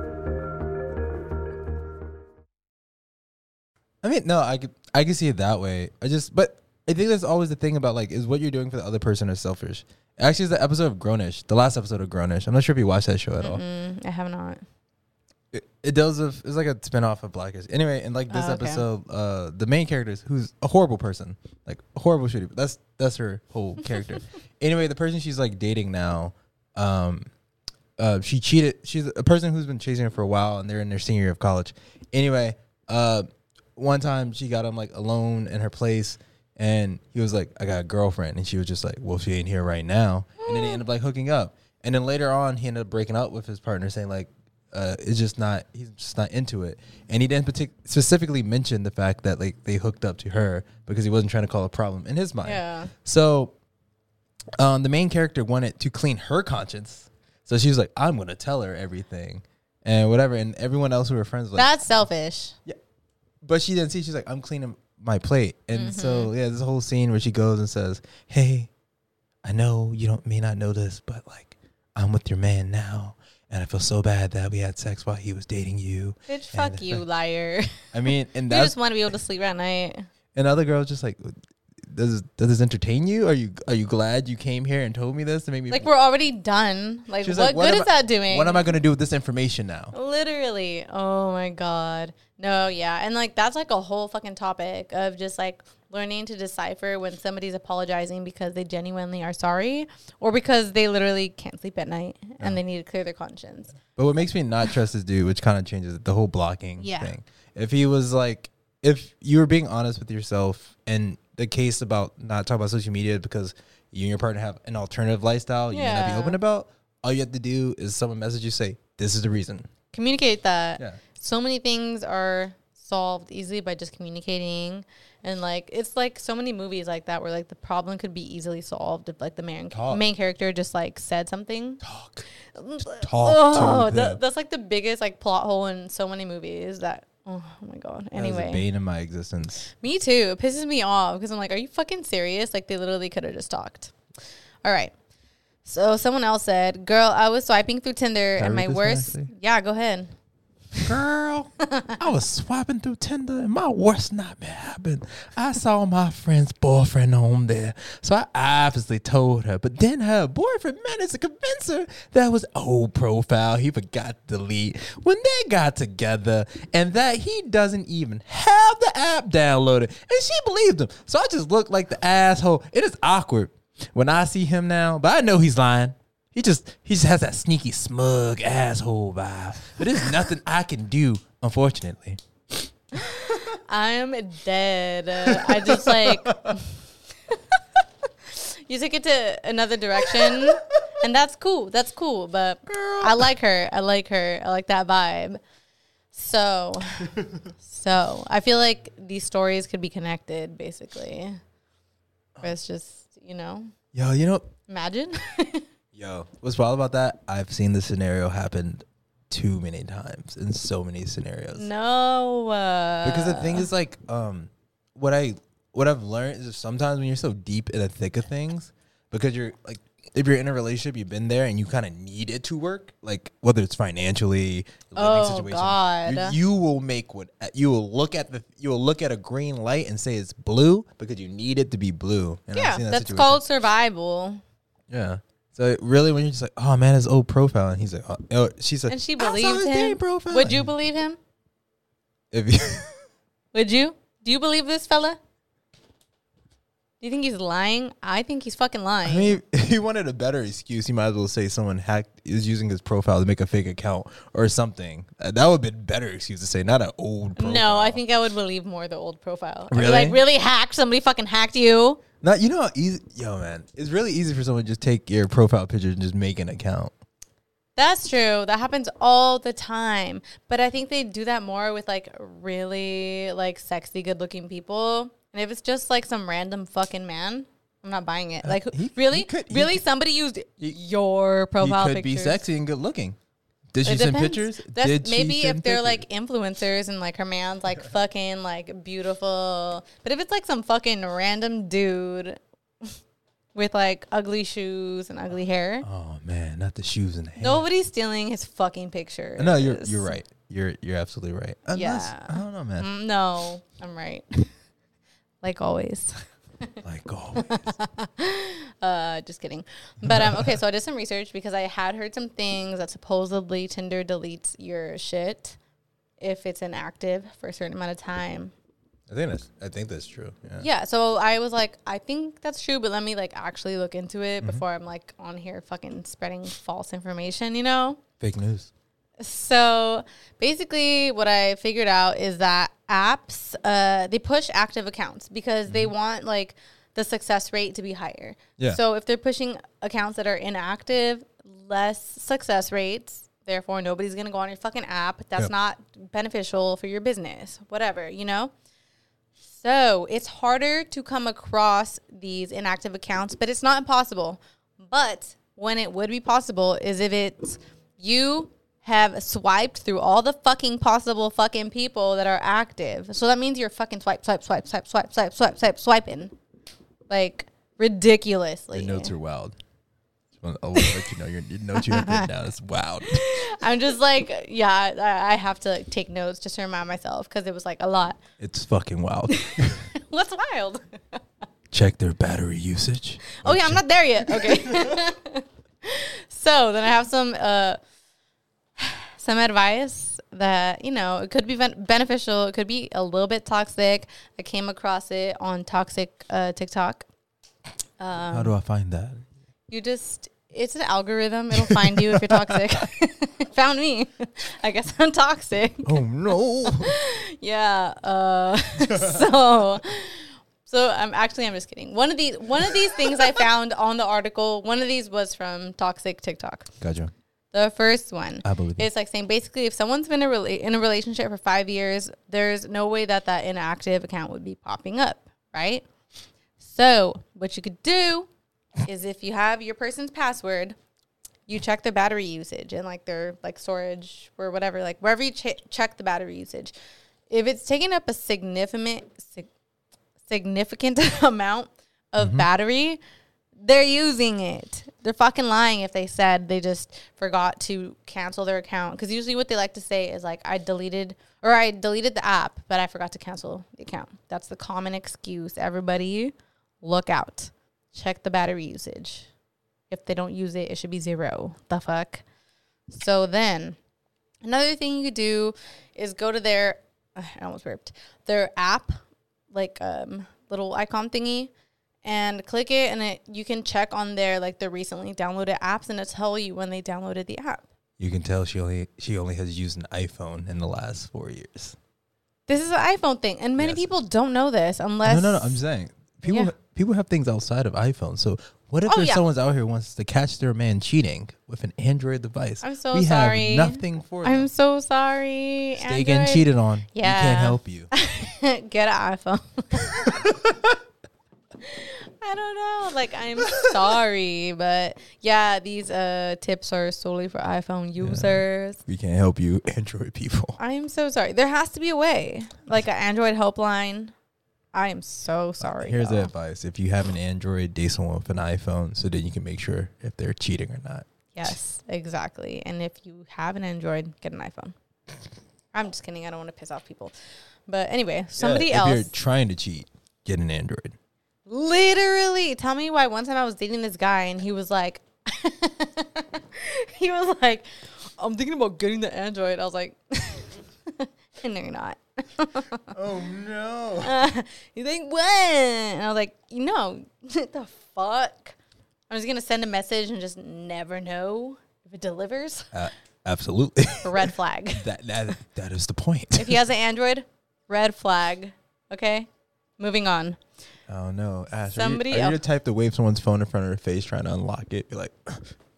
I mean, no, I could I can see it that way. I just, but I think that's always the thing about like, is what you're doing for the other person is selfish. Actually, it's the episode of Grownish, the last episode of Grownish. I'm not sure if you watched that show at all. Mm, I have not. It, it does a, it's like a spin-off of Blackish. Anyway, in like this Oh, okay. episode, uh the main character is who's a horrible person. Like a horrible shitty. That's that's her whole character. anyway, the person she's like dating now, um uh she cheated she's a person who's been chasing her for a while and they're in their senior year of college. Anyway, uh one time she got him like alone in her place, and he was like, "I got a girlfriend," and she was just like, "Well, she ain't here right now," and then they ended up like hooking up, and then later on he ended up breaking up with his partner, saying like. Uh, it's just not. He's just not into it, and he didn't partic- specifically mention the fact that like they hooked up to her because he wasn't trying to call a problem in his mind. Yeah. So, um, the main character wanted to clean her conscience, so she was like, "I'm gonna tell her everything," and whatever. And everyone else who were friends was like, That's selfish. Yeah, but she didn't see. She's like, I'm cleaning my plate, and so yeah, this whole scene where she goes and says, "Hey, I know you don't may not know this, but like, I'm with your man now, and I feel so bad that we had sex while he was dating you." Bitch, fuck you, liar. I mean, and you that's just want to be able to sleep at night. and the other girl's just like, does does this entertain you? Are you are you glad you came here and told me this to make me Like we're already done. Like She was what good is I- that doing? What am I gonna do with this information now? Literally. Oh my god. No, yeah. And like that's like a whole fucking topic of just like learning to decipher when somebody's apologizing because they genuinely are sorry or because they literally can't sleep at night and they need to clear their conscience. But what makes me not trust this dude, which kind of changes it, the whole blocking Yeah. thing. If he was like, if you were being honest with yourself, and the case about not talking about social media because you and your partner have an alternative lifestyle, you may not be open about. All you have to do is someone message you say, "This is the reason." Communicate that. Yeah. So many things are solved easily by just communicating and like it's like so many movies like that where like the problem could be easily solved if like the main Talk. main character just like said something. Talk. Mm, uh, oh, to that, that's like the biggest like plot hole in so many movies that oh my god. That was a Anyway, bane in my existence. me too. It pisses me off because I'm like, are you fucking serious? Like they literally could have just talked. All right. So someone else said, "Girl, I was swiping through Tinder Can and my worst." Yeah, go ahead. Girl, I was swiping through Tinder and my worst nightmare happened. I saw my friend's boyfriend on there. So I obviously told her, but then her boyfriend managed to convince her that was old profile he forgot to delete when they got together and that he doesn't even have the app downloaded. And she believed him. So I just looked like the asshole. It is awkward when I see him now, but I know he's lying. He just he just has that sneaky smug asshole vibe. But there's nothing I can do, unfortunately. I'm dead. Uh, I just like you took it to another direction, and that's cool. That's cool. But I like her. I like her. I like that vibe. So, so I feel like these stories could be connected, basically. Where it's just you know, Yo, you know, imagine. Yo, what's wild about that? I've seen this scenario happen too many times in so many scenarios. no, uh, because the thing is, like, um, what I what I've learned is that sometimes when you're so deep in the thick of things, because you're like, if you're in a relationship, you've been there, and you kind of need it to work, like whether it's financially, living Oh, situation, God. You, you will make what you will look at the you will look at a green light and say it's blue because you need it to be blue. And yeah, that's situation. called survival. Yeah. So really, when you're just like, oh man, his old profile, and he's like, oh, oh, she's like, And she "I believes him. profile." Would you believe him? If you, Would you? Do you believe this fella? Do you think he's lying? I think he's fucking lying. I mean, if he wanted a better excuse, he might as well say someone hacked is using his profile to make a fake account or something. Uh, That would have been better excuse to say, not an old. profile. no, I think I would believe more the old profile. I'd be Really? Like really hacked? Somebody fucking hacked you? Not you know how easy, yo man. It's really easy for someone to just take your profile picture and just make an account. That's true. That happens all the time. But I think they do that more with like really like sexy, good looking people. And if it's just like some random fucking man, I'm not buying it. Like Uh, he- really, he could- he really, could- somebody used your profile could pictures. be sexy and good looking. Did she It send depends. pictures? That's Did she maybe send if they're pictures? like influencers and like her man's like fucking like beautiful. But if it's like some fucking random dude with like ugly shoes and ugly hair, Oh man, not the shoes and the hair. nobody's stealing his fucking picture. No, you're you're right. You're you're absolutely right. Unless, Yeah. I don't know, man. Mm, no, I'm right. like always. Like always. Uh, just kidding. But um, okay, so I did some research because I had heard some things that supposedly Tinder deletes your shit if it's inactive for a certain amount of time. I think that's I think that's true. Yeah. Yeah, so I was like, I think that's true, but let me like actually look into it Mm-hmm. before I'm like on here fucking spreading false information, you know? Fake news. So basically, what I figured out is that apps uh, they push active accounts because they want like the success rate to be higher. Yeah. So if they're pushing accounts that are inactive, less success rates. Therefore, nobody's gonna go on your fucking app. That's Yep. not beneficial for your business. Whatever, you know. So it's harder to come across these inactive accounts, but it's not impossible. But when it would be possible is if it's you have swiped through all the fucking possible fucking people that are active. So that means you're fucking swipe, swipe, swipe, swipe, swipe, swipe, swipe, swipe, swiping. Like ridiculously. Your notes are wild. I'll let you know your, your notes you have written down is wild. I'm just like, yeah, I, I have to like, take notes just to remind myself because it was like a lot. It's fucking wild. What's wild? Check their battery usage. Oh yeah, I'm not there yet. Okay. so then I have some uh some advice that you know it could be ben- beneficial. It could be a little bit toxic. I came across it on toxic uh, TikTok. Um, How do I find that? you just it's an algorithm. It'll find you if you're toxic. Found me. I guess I'm toxic. Oh no. Yeah. Uh, so, so I'm actually I'm just kidding. One of these one of these things I found on the article. One of these was from Toxic TikTok. Gotcha. The first one. I believe you. It's like saying basically if someone's been a rela- in a relationship for five years, there's no way that that inactive account would be popping up, right? So what you could do is if you have your person's password, you check their battery usage and like their like storage or whatever, like wherever you che- check the battery usage. If it's taking up a significant sig- significant amount of mm-hmm. battery, they're using it. They're fucking lying if they said they just forgot to cancel their account. Because usually what they like to say is like, I deleted or I deleted the app, but I forgot to cancel the account. That's the common excuse. Everybody, look out. Check the battery usage. If they don't use it, it should be zero. The fuck. So then, another thing you could do is go to their, I almost burped, their app, like um little icon thingy, and click it, and it you can check on their like the recently downloaded apps, and it'll tell you when they downloaded the app. You can tell she only she only has used an iPhone in the last four years. This is an iPhone thing, and many Yes. people don't know this unless No, no, no. I'm saying people Yeah. people have things outside of iPhone. So what if Oh, there's yeah. someone's out here wants to catch their man cheating with an Android device? I'm so we sorry. have nothing for them. I'm so sorry. Stay getting cheated on. We Yeah. can't help you. Get an iPhone. I don't know. Like I'm sorry, but yeah, these uh tips are solely for iPhone users. We can't help you, Android people. I'm so sorry. There has to be a way, like an Android helpline. I am so sorry. Here's the advice: If you have an Android, date someone with an iPhone, so then you can make sure if they're cheating or not. Yes, exactly. And if you have an Android, get an iPhone. I'm just kidding. I don't want to piss off people. But anyway, somebody Yeah, If you're trying to cheat, get an Android. Literally, tell me why. One time I was dating this guy and he was like, he was like, I'm thinking about getting the Android. I was like, no, you're not. Oh no! Uh, you think what? And I was like, you know, the fuck. I'm just gonna send a message and just never know if it delivers. Uh, absolutely. Red flag. that that that is the point. if he has an Android, red flag. Okay, moving on. Oh no, Ash! Somebody are you, are you the type to wave someone's phone in front of their face trying to unlock it? Be like,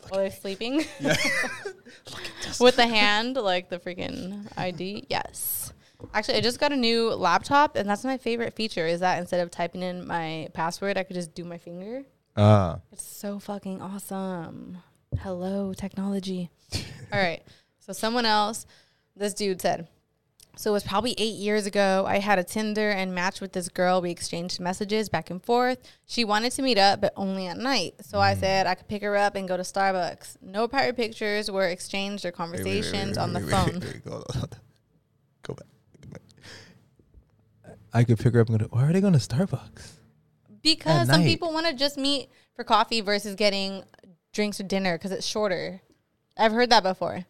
While they're sleeping. With the hand, like the freaking ID. Yes. Actually, I just got a new laptop, and that's my favorite feature. Is that instead of typing in my password, I could just do my finger. ah, It's so fucking awesome. Hello, technology. All right. So someone else, this dude said, so it was probably eight years ago. I had a Tinder and matched with this girl. We exchanged messages back and forth. She wanted to meet up, but only at night. So I mm. said I could pick her up and go to Starbucks. No private pictures were exchanged or Wait, wait, wait, conversations wait, on the wait, phone. wait, wait, go, go back. Go back. I could pick her up and go. To, why are they going to Starbucks? Because At some night. people want to just meet for coffee versus getting drinks or dinner because it's shorter. I've heard that before.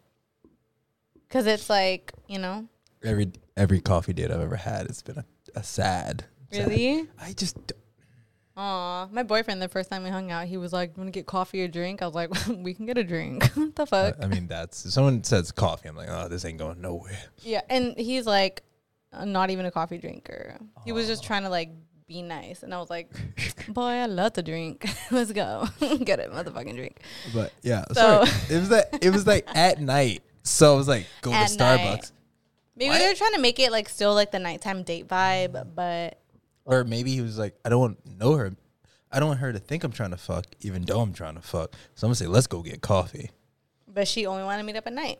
Because it's like, you know, Every every coffee date I've ever had it's been a, a sad. sad- really? I just d- Aw, my boyfriend. The first time we hung out, he was like, "Want to get coffee or drink?" I was like, "We can get a drink." what the fuck? I mean, that's if someone says coffee. I'm like, oh, this ain't going nowhere. Yeah, and he's like, uh, not even a coffee drinker. He was just trying to like be nice, and I was like, "Boy, I love to drink. Let's go, get it, motherfucking drink." But yeah, So- sorry. It was that. It was like at night. So I was like, go At to night. Maybe What? they're trying to make it like still like the nighttime date vibe, mm. but or maybe he was like, I don't want to know her. I don't want her to think I'm trying to fuck, even though I'm trying to fuck. So I'm gonna say, let's go get coffee. but she only wanted to meet up at night.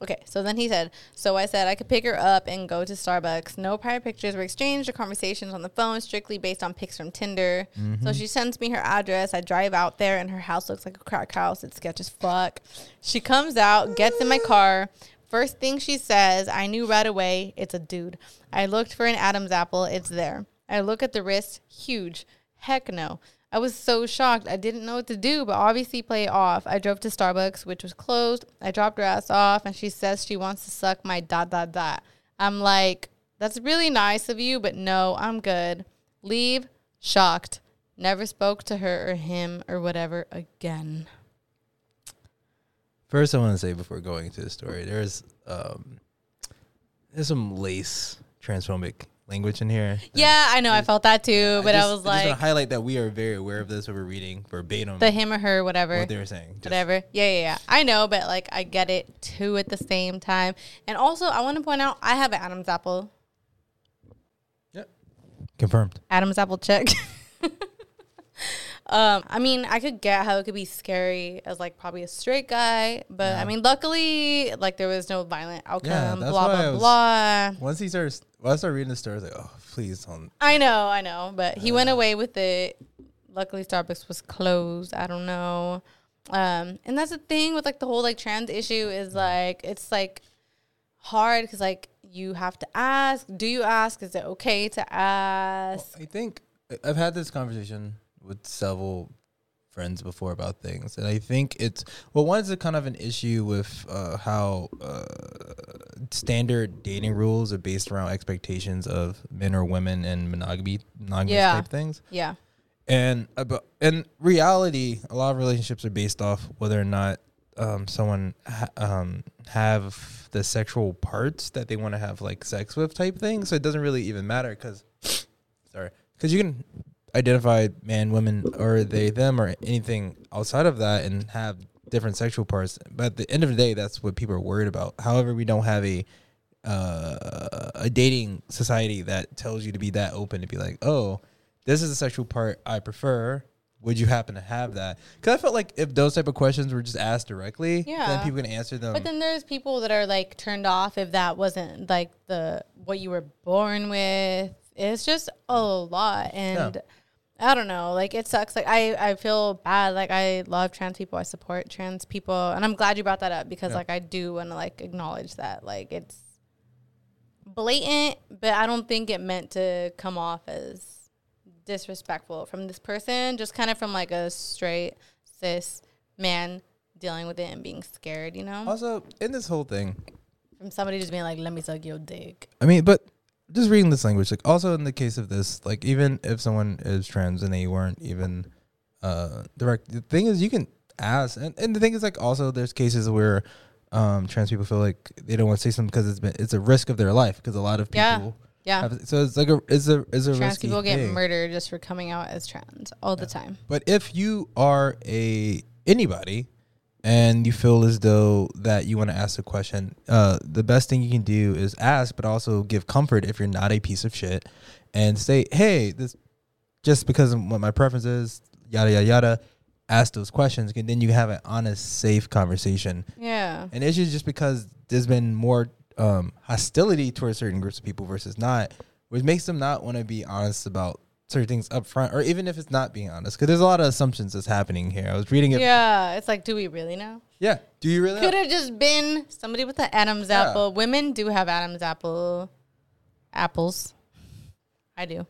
Okay, so then he said, so I said I could pick her up and go to Starbucks. No prior pictures were exchanged or conversations on the phone, strictly based on pics from Tinder. So mm-hmm. she sends me her address. I drive out there, and her house looks like a crack house. It's sketch as fuck. She comes out, gets in my car. First thing she says, I knew right away it's a dude. I looked for an Adam's apple. It's there. I look at the wrist, huge. Heck no. I was so shocked. I didn't know what to do, but obviously play it off. I drove to Starbucks, which was closed. I dropped her ass off, and she says she wants to suck my dot dot dot. I'm like, that's really nice of you, but no, I'm good. Leave. Shocked. Never spoke to her or him or whatever again. First, I want to say before going into the story, there's um, there's some lace transphobic language in here. Yeah, I know. I felt that too, but I, just- was I just want like, to highlight that we are very aware of this. When we're reading verbatim the him or her, whatever. what they were saying. Just- whatever. Yeah, yeah, yeah. I know, but like I get it too at the same time. And also, I want to point out I have an Adam's apple. Yep, confirmed. Adam's apple check. um, I mean, I could get how it could be scary as like probably a straight guy, but I mean, luckily, like there was no violent outcome. that's blah blah was- blah. Once he starts, once I started reading the story, I was like, oh, please don't. I know, I know, but he went away with it. Luckily, Starbucks was closed. I don't know. Um, and that's the thing with like the whole like trans issue is like it's like hard because like you have to ask. Do you ask? Is it okay to ask? I think I've had this conversation with several friends before about things, and I think it's well, one is a kind of an issue with uh, how uh, standard dating rules are based around expectations of men or women and monogamy, monogamous Yeah. type things. Yeah. And about in reality, a lot of relationships are based off whether or not um, someone ha- um, have the sexual parts that they want to have like sex with type thing. So it doesn't really even matter because, sorry, because you can identify man, women, or they, them, or anything outside of that and have different sexual parts. But at the end of the day, that's what people are worried about. However, we don't have a uh, a dating society that tells you to be that open to be like, oh, this is the sexual part I prefer. Would you happen to have that? Because I felt like if those type of questions were just asked directly, Yeah. then people can answer them. But then there's people that are like turned off if that wasn't like the what you were born with. It's just a lot, and I don't know. Like it sucks. Like I I feel bad. Like I love trans people. I support trans people, and I'm glad you brought that up because Yeah. like I do want to like acknowledge that. Like it's blatant, but I don't think it meant to come off as disrespectful from this person. Just kind of from like a straight cis man dealing with it and being scared. You know. also, in this whole thing, from somebody just being like, "Let me suck your dick." I mean, but just reading this language, like also in the case of this, like even if someone is trans and they weren't even uh direct, the thing is you can ask, and, and the thing is like also there's cases where um trans people feel like they don't want to say something because it's been it's a risk of their life because a lot of people Yeah. have, so it's like a it's a it's a Trans people get thing. murdered just for coming out as trans all the time. But if you are a anybody and you feel as though that you want to ask a question, uh, the best thing you can do is ask, but also give comfort if you're not a piece of shit, and say, "Hey, this just because of what my preference is, yada yada yada." Ask those questions, and then you have an honest, safe conversation. Yeah. And it's just because there's been more um, hostility towards certain groups of people versus not, which makes them not want to be honest about certain things up front, or even if it's not being honest, because there's a lot of assumptions that's happening here. I was reading it. Yeah, it's like, do we really know? Yeah. Do you really? Could have just been somebody with an Adam's Yeah. apple. Women do have Adam's apple apples. I do.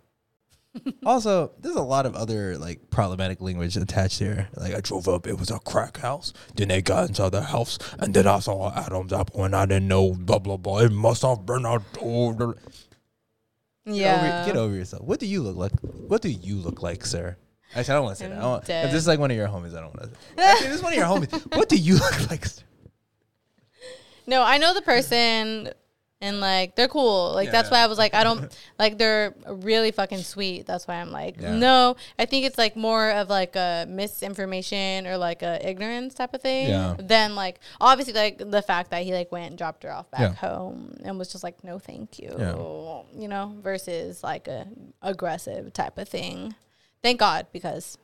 also, there's a lot of other like problematic language attached here. Like I drove up, it was a crack house. Then they got inside the house, and then I saw Adam's apple, and I didn't know blah blah blah. It must have been a door. Get Yeah. over, get over yourself. What do you look like? What do you look like, sir? Actually, I don't want to say that. I I'm don't, if this is like one of your homies, I don't want to. Actually, this is one of your homies. What do you look like, sir? No, I know the person and like they're cool. Like Yeah, that's why I was like, I don't like they're really fucking sweet. That's why I'm like, Yeah. no. I think it's like more of like a misinformation or like a ignorance type of thing Yeah. than like obviously like the fact that he like went and dropped her off back home and was just like, no, thank you. You know, versus like a aggressive type of thing. Thank God because,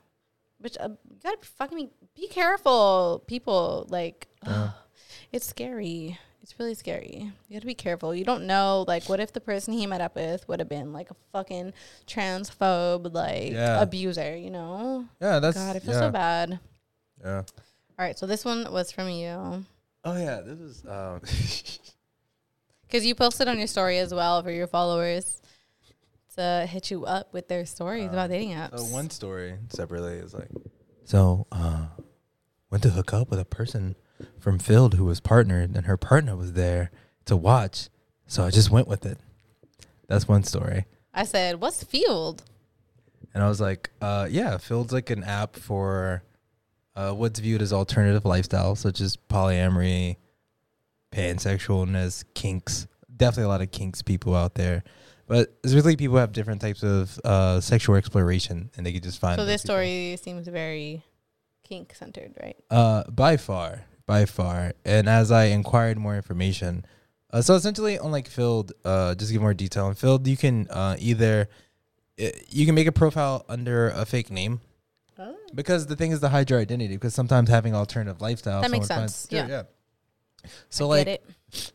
which uh, you gotta be fucking be careful, people. Like, it's scary. It's really scary. You got to be careful. You don't know, like, what if the person he met up with would have been like a fucking transphobe, like Yeah. abuser, you know? Yeah, that's God, I feel yeah. so bad. Yeah. All right, so this one was from you Oh yeah, this is um because you posted on your story as well for your followers to hit you up with their stories about dating apps. so one story separately is like so uh went to hook up with a person from Feeld who was partnered and her partner was there to watch. So I just went with it. That's one story. I said, "What's Feeld?" And I was like, uh, yeah, Feeld's like an app for uh, what's viewed as alternative lifestyles, such as polyamory, pansexualness, kinks. Definitely a lot of kinks people out there. But it's really people who have different types of uh, sexual exploration, and they could just find. So this people. story seems very kink centered, right? Uh, by far, by far. And as I inquired more information, uh, so essentially on like Feeld, uh, just to give more detail on Feeld, you can uh, either you can make a profile under a fake name. Oh. Because the thing is to hide your identity. Because sometimes having alternative lifestyle, That makes sense. finds- Yeah. So I like,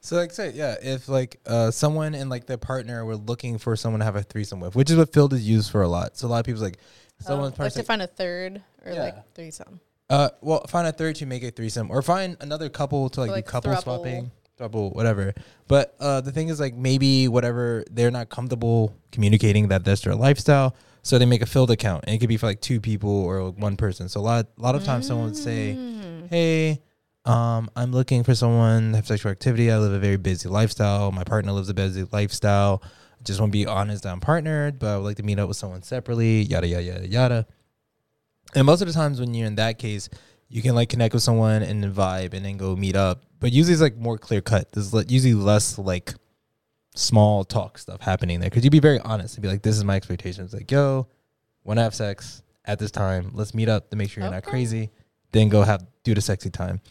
so like say yeah, if like uh someone and like their partner were looking for someone to have a threesome with, which is what Feeld is used for a lot. So a lot of people's like, Oh, someone's like person to find a third or Yeah. like threesome. Uh, well, find a third to make a threesome, or find another couple to like, like do couple throuple. swapping, throuple, whatever. But uh, the thing is, like maybe whatever they're not comfortable communicating that that's their lifestyle, so they make a Feeld account, and it could be for like two people or one person. So a lot, a lot of times, someone would say, Mm. "Hey, um, I'm looking for someone to have sexual activity. I live a very busy lifestyle. My partner lives a busy lifestyle. I just want to be honest, that I'm partnered, but I would like to meet up with someone separately. Yada yada yada yada." And most of the times when you're in that case, you can like connect with someone and then vibe and then go meet up. But usually it's like more clear cut. There's usually less like small talk stuff happening there because you'd be very honest and be like, "This is my expectations." Like, yo, want to have sex at this time? Let's meet up to make sure you're not crazy. Then go have do the sexy time.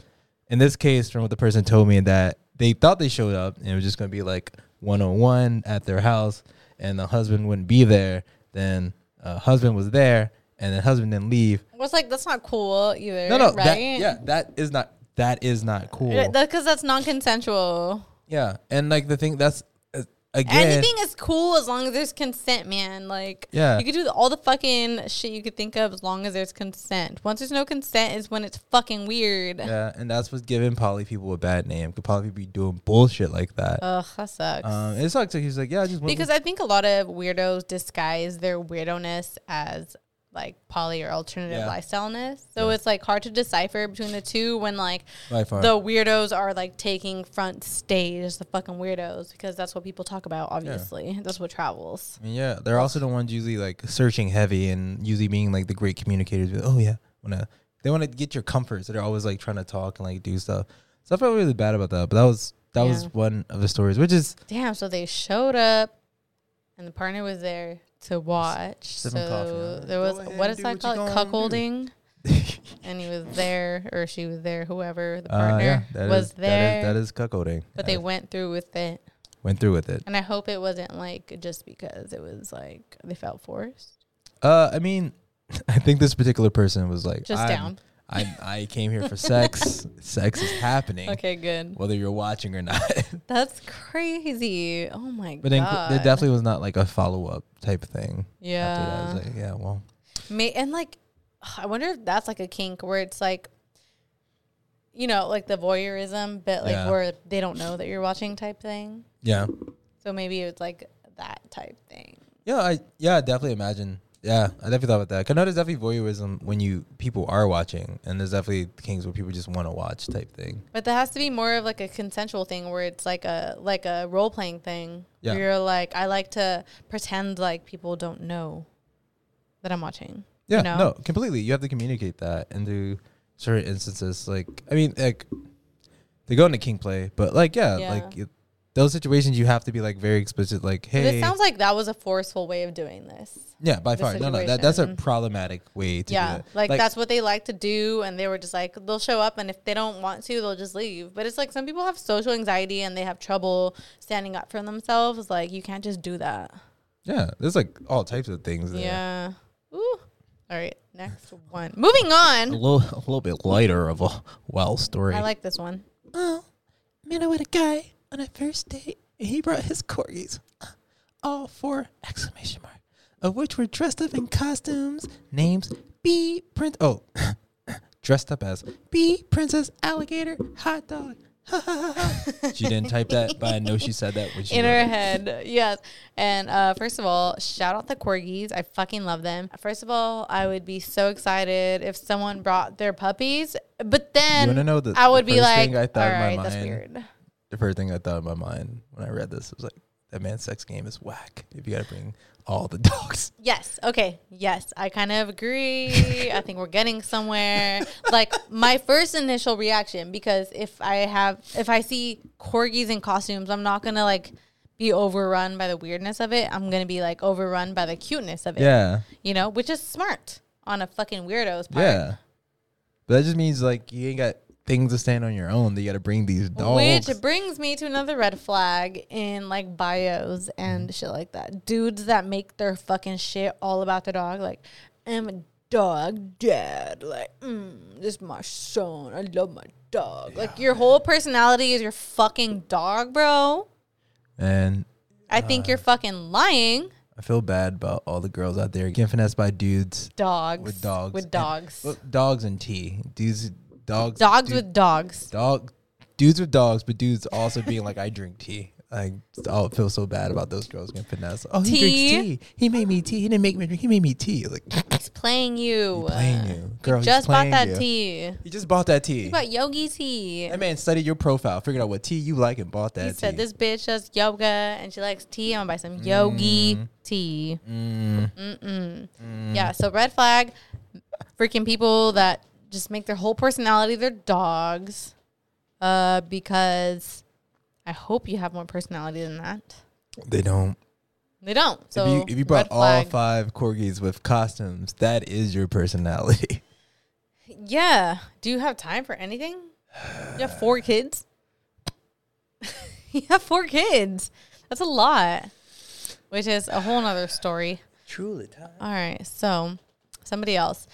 In this case, from what the person told me, that they thought they showed up and it was just gonna be like one on one at their house, and the husband wouldn't be there. Then uh, husband was there, and the husband didn't leave. What's like that's not cool either. No, no, right? that, yeah, that is not that is not cool. Because that's non-consensual. yeah, and like the thing that's uh, again, Anything is cool as long as there's consent, man. Like, Yeah. you could do all the fucking shit you could think of as long as there's consent. Once there's no consent, is when it's fucking weird. yeah, and that's what's giving poly people a bad name. Could poly people be doing bullshit like that? Ugh, that sucks. Um, it sucks. He's like, yeah, I just because I think a lot of weirdos disguise their weirdness as like poly or alternative Yeah. lifestyleness. So it's like hard to decipher between the two when like the weirdos are like taking front stage as the fucking weirdos because that's what people talk about. Obviously, that's what travels. I mean, yeah, they're also the ones usually like searching heavy and usually being like the great communicators. With, oh yeah, wanna they want to get your comfort, so they're always like trying to talk and like do stuff. So I felt really bad about that, but that was that was one of the stories, which is Damn. So they showed up, and the partner was there to watch. sipping so coffee, huh? there was ahead what and is do that called? Cuckolding. and he was there, or she was there, whoever the uh, partner yeah, that was is- there. That is, that is cuckolding. but That they is- went through with it, went through with it. and I hope it wasn't like just because it was like they felt forced. Uh, I mean, I think this particular person was like Just I'm- down. I I came here for sex. sex is happening. Okay, good. Whether you're watching or not. That's crazy. Oh my god. but then god. definitely was not like a follow up type thing. After that, I Yeah. was like, yeah, well, May and like, I wonder if that's like a kink where it's like, you know, like the voyeurism, but like Yeah. where they don't know that you're watching type thing. yeah, So maybe it's like that type thing. yeah, I yeah, I definitely imagine Yeah, I definitely thought about that. 'Cause I know there's definitely voyeurism when you people are watching, and there's definitely kinks where people just want to watch type thing. But that has to be more of like a consensual thing where it's like a like a role playing thing. Yeah. Where you're like, I like to pretend like people don't know that I'm watching. Yeah, you know? no, completely. You have to communicate that and into certain instances. Like, I mean, like they go into kink play, but like, yeah, Yeah. like it, those situations you have to be like very explicit. Like, hey But hey, it sounds like that was a forceful way of doing this. yeah, by the far, no, no, that that's a problematic way to yeah, do it. like, that's what they like to do, and they were just like they'll show up, and if they don't want to, they'll just leave. But it's like some people have social anxiety and they have trouble standing up for themselves. Like you can't just do that. yeah. There's like all types of things. There. Yeah. Ooh. All right, next one. Moving on. a little, a little bit lighter of a wild story. I like this one. Oh, met up with a guy on a first date, and he brought his corgis. Uh, All four exclamation mark, of which were dressed up in costumes. Names B Prince. Oh, dressed up as B Princess Alligator Hot Dog. she didn't type that, but I know she said that when she in her it. head. Yes. And uh, first of all, shout out the corgis. I fucking love them. First of all, I would be so excited if someone brought their puppies. But then wanna know the- I would the be first like, thing I thought all in my that's mind? weird. The first thing I thought in my mind when I read this was like, that man's sex game is whack. If you got to bring all the dogs. Yes. Okay. Yes. I kind of agree. I think we're getting somewhere. Like my first initial reaction, because if I have, if I see corgis in costumes, I'm not gonna like be overrun by the weirdness of it. I'm gonna be like overrun by the cuteness of it. Yeah. You know, which is smart on a fucking weirdo's part. Yeah. But that just means like you ain't got things to stand on your own. That you got to bring these dogs. Which brings me to another red flag in like bios and Mm-hmm. shit like that. Dudes that make their fucking shit all about the dog. Like, I'm a dog dad. Like, mm, this is my son. I love my dog. Like, your whole personality is your fucking dog, bro. and I think Uh. you're fucking lying. I feel bad about all the girls out there getting finessed by dudes Dogs. with dogs. With And- dogs. well, dogs and tea. Dudes, dogs. dogs dude- with dogs. dog. Dudes with dogs, but dudes also being like, I drink tea. Like, oh, I feel so bad about those girls getting finessed. Oh, he Tea? drinks tea. He made me tea. He didn't make me drink. He made me tea. Like, He's playing you. playing you, girl. he's Just bought that you. tea. He just bought that tea. He bought yogi tea. That man studied your profile, figured out what tea you like, and bought that He tea. said this bitch does yoga and she likes tea. I'm gonna buy some yogi Mm. tea. Mm. Mm-mm. Yeah. So red flag, freaking people that just make their whole personality their dogs, uh, because I hope you have more personality than that. They don't. They don't. So if you if you brought all five corgis with costumes, that is your personality. yeah. Do you have time for anything? You have four kids. you have four kids. That's a lot. Which is a whole nother story. Truly time. All right. So, somebody else.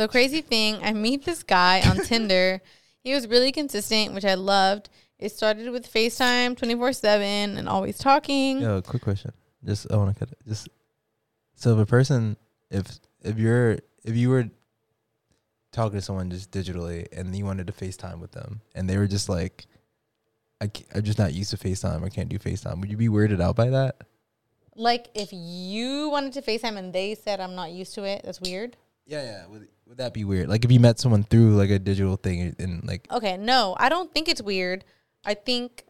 So, crazy thing, I meet this guy on Tinder. He was really consistent, which I loved. It started with FaceTime 24 7 and always talking. Yo, quick question. Just I want to cut it. Just so if a person, if if you're if you were talking to someone just digitally and you wanted to FaceTime with them and they were just like, I I'm just not used to FaceTime. I can't do FaceTime. Would you be weirded out by that? Like, if you wanted to FaceTime and they said, I'm not used to it, that's weird. Yeah, yeah. Would would that be weird? Like if you met someone through like a digital thing and like Okay, no, I don't think it's weird. I think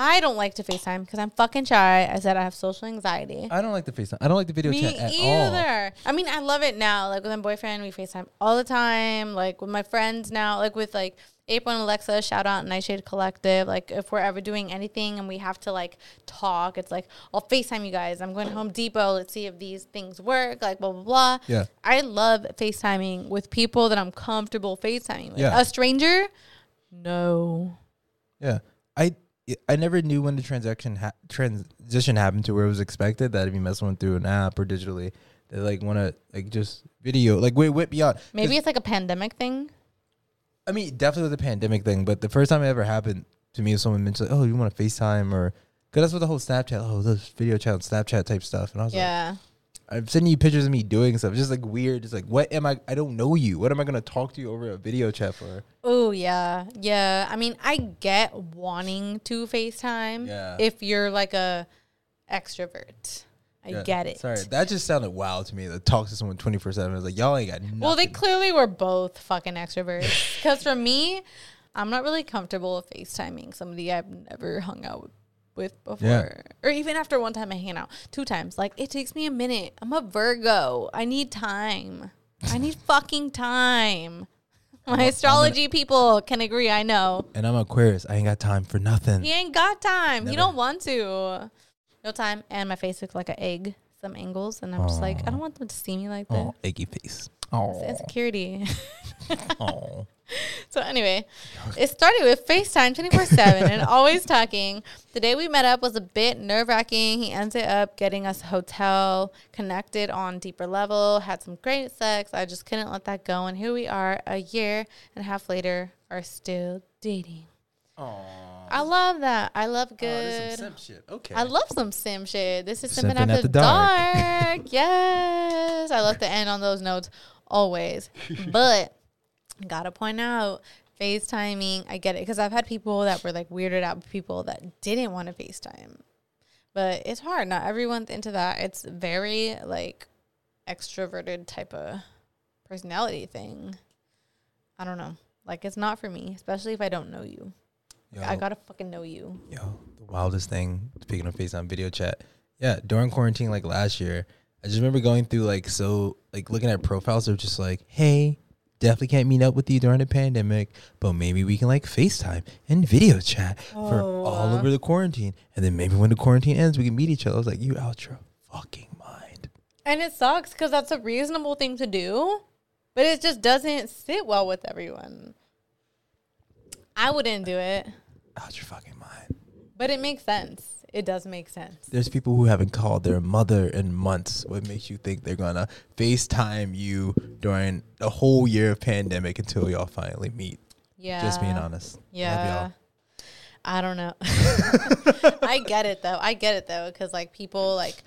I don't like to FaceTime because I'm fucking shy. I said I have social anxiety. I don't like the FaceTime. I don't like the video Me chat at all. either. I mean, I love it now. Like with my boyfriend, we FaceTime all the time. Like with my friends now, like with like April and Alexa, shout out Nightshade Collective. Like if we're ever doing anything and we have to like talk, it's like I'll FaceTime you guys. I'm going to Home Depot. Let's see if these things work. Like blah blah blah. Yeah. I love FaceTiming with people that I'm comfortable FaceTiming with. Yeah. A stranger, no. Yeah, I I never knew when the transaction ha- transition happened to where it was expected that if you met someone through an app or digitally, they like want to like just video like wait wait beyond. Maybe it's like a pandemic thing. I mean definitely the pandemic thing, but the first time it ever happened to me, someone mentioned, "Oh, you want to FaceTime?" or because that's what the whole Snapchat, oh, those video chat, Snapchat type stuff, and I was like, Yeah. I'm sending you pictures of me doing stuff, just like weird. Just like, what am I? I don't know you. What am I gonna talk to you over a video chat for? Oh yeah, yeah. I mean, I get wanting to FaceTime Yeah. if you're like a extrovert. I Yeah, get it. Sorry, that just sounded wild to me. To talk to someone twenty four seven. I was like, y'all ain't got nothing. Well, they clearly were both fucking extroverts. Because for me, I'm not really comfortable with FaceTiming somebody I've never hung out with with before. Yeah. Or even after one time I hang out, two times. Like, it takes me a minute. I'm a Virgo. I need time. I need fucking time. My astrology people can agree, I know. and I'm Aquarius. I ain't got time for nothing. He ain't got time. He Never. don't want to. No time. And my face looks like an egg, some angles. And I'm just like, I don't want them to see me like this. Oh, eggy face. It's Oh, insecurity. oh. So anyway, it started with FaceTime 24-7 and always talking. The day we met up was a bit nerve-wracking. He ended up getting us a hotel, connected on deeper level, had some great sex. I just couldn't let that go. And here we are a year and a half later, are still dating. Aww. I love that. I love oh, good. shit. Okay. I love some sim shit. This is Simping simping after, after dark. dark. yes. I love to end on those notes always. but gotta point out FaceTiming, I get it. Because I've had people that were like weirded out with people that didn't want to FaceTime. But it's hard. Not everyone's into that. It's very like extroverted type of personality thing. I don't know. Like it's not for me, especially if I don't know you. Yo, I gotta fucking know you. yo, the wildest thing. Speaking of FaceTime video chat, yeah, during quarantine, like last year, I just remember going through like so, like looking at profiles of just like, hey, definitely can't meet up with you during the pandemic, but maybe we can like FaceTime and video chat for all over the quarantine, and then maybe when the quarantine ends, we can meet each other. I was like, you out your fucking mind. And it sucks because that's a reasonable thing to do, but it just doesn't sit well with everyone. I wouldn't do it, Out your fucking mind. but it makes sense. It does make sense. There's people who haven't called their mother in months. What makes you think they're gonna FaceTime you during the whole year of pandemic until y'all finally meet? Yeah. Just being honest. Yeah. I don't know. I get it though. I get it though because like people like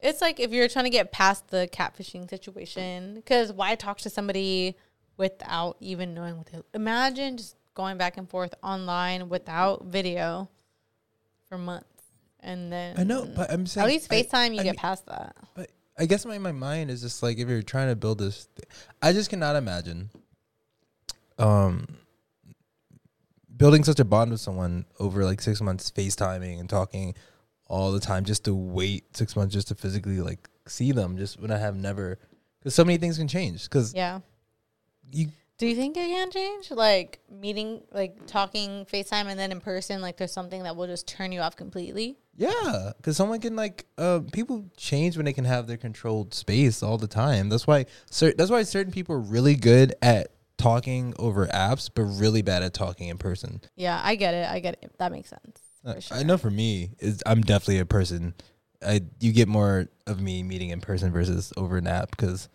it's like if you're trying to get past the catfishing situation because why talk to somebody without even knowing what they imagine just going back and forth online without video for months and then I know, but I'm saying at least I- FaceTime you I get mean- past that. But I guess my, my mind is just like if you're trying to build this, th- I just cannot imagine, um, building such a bond with someone over like six months, FaceTiming and talking all the time, just to wait six months just to physically like see them, just when I have never, because so many things can change. Because Yeah. you, Do you think it can change? Like meeting, like talking FaceTime and then in person, like there's something that will just turn you off completely? yeah, because someone can like, uh, people change when they can have their controlled space all the time. That's why, cer- that's why certain people are really good at talking over apps, but really bad at talking in person. Yeah, I get it. I get it. That makes sense. Uh, sure. I know for me, is I'm definitely a person. I you get more of me meeting in person versus over an app because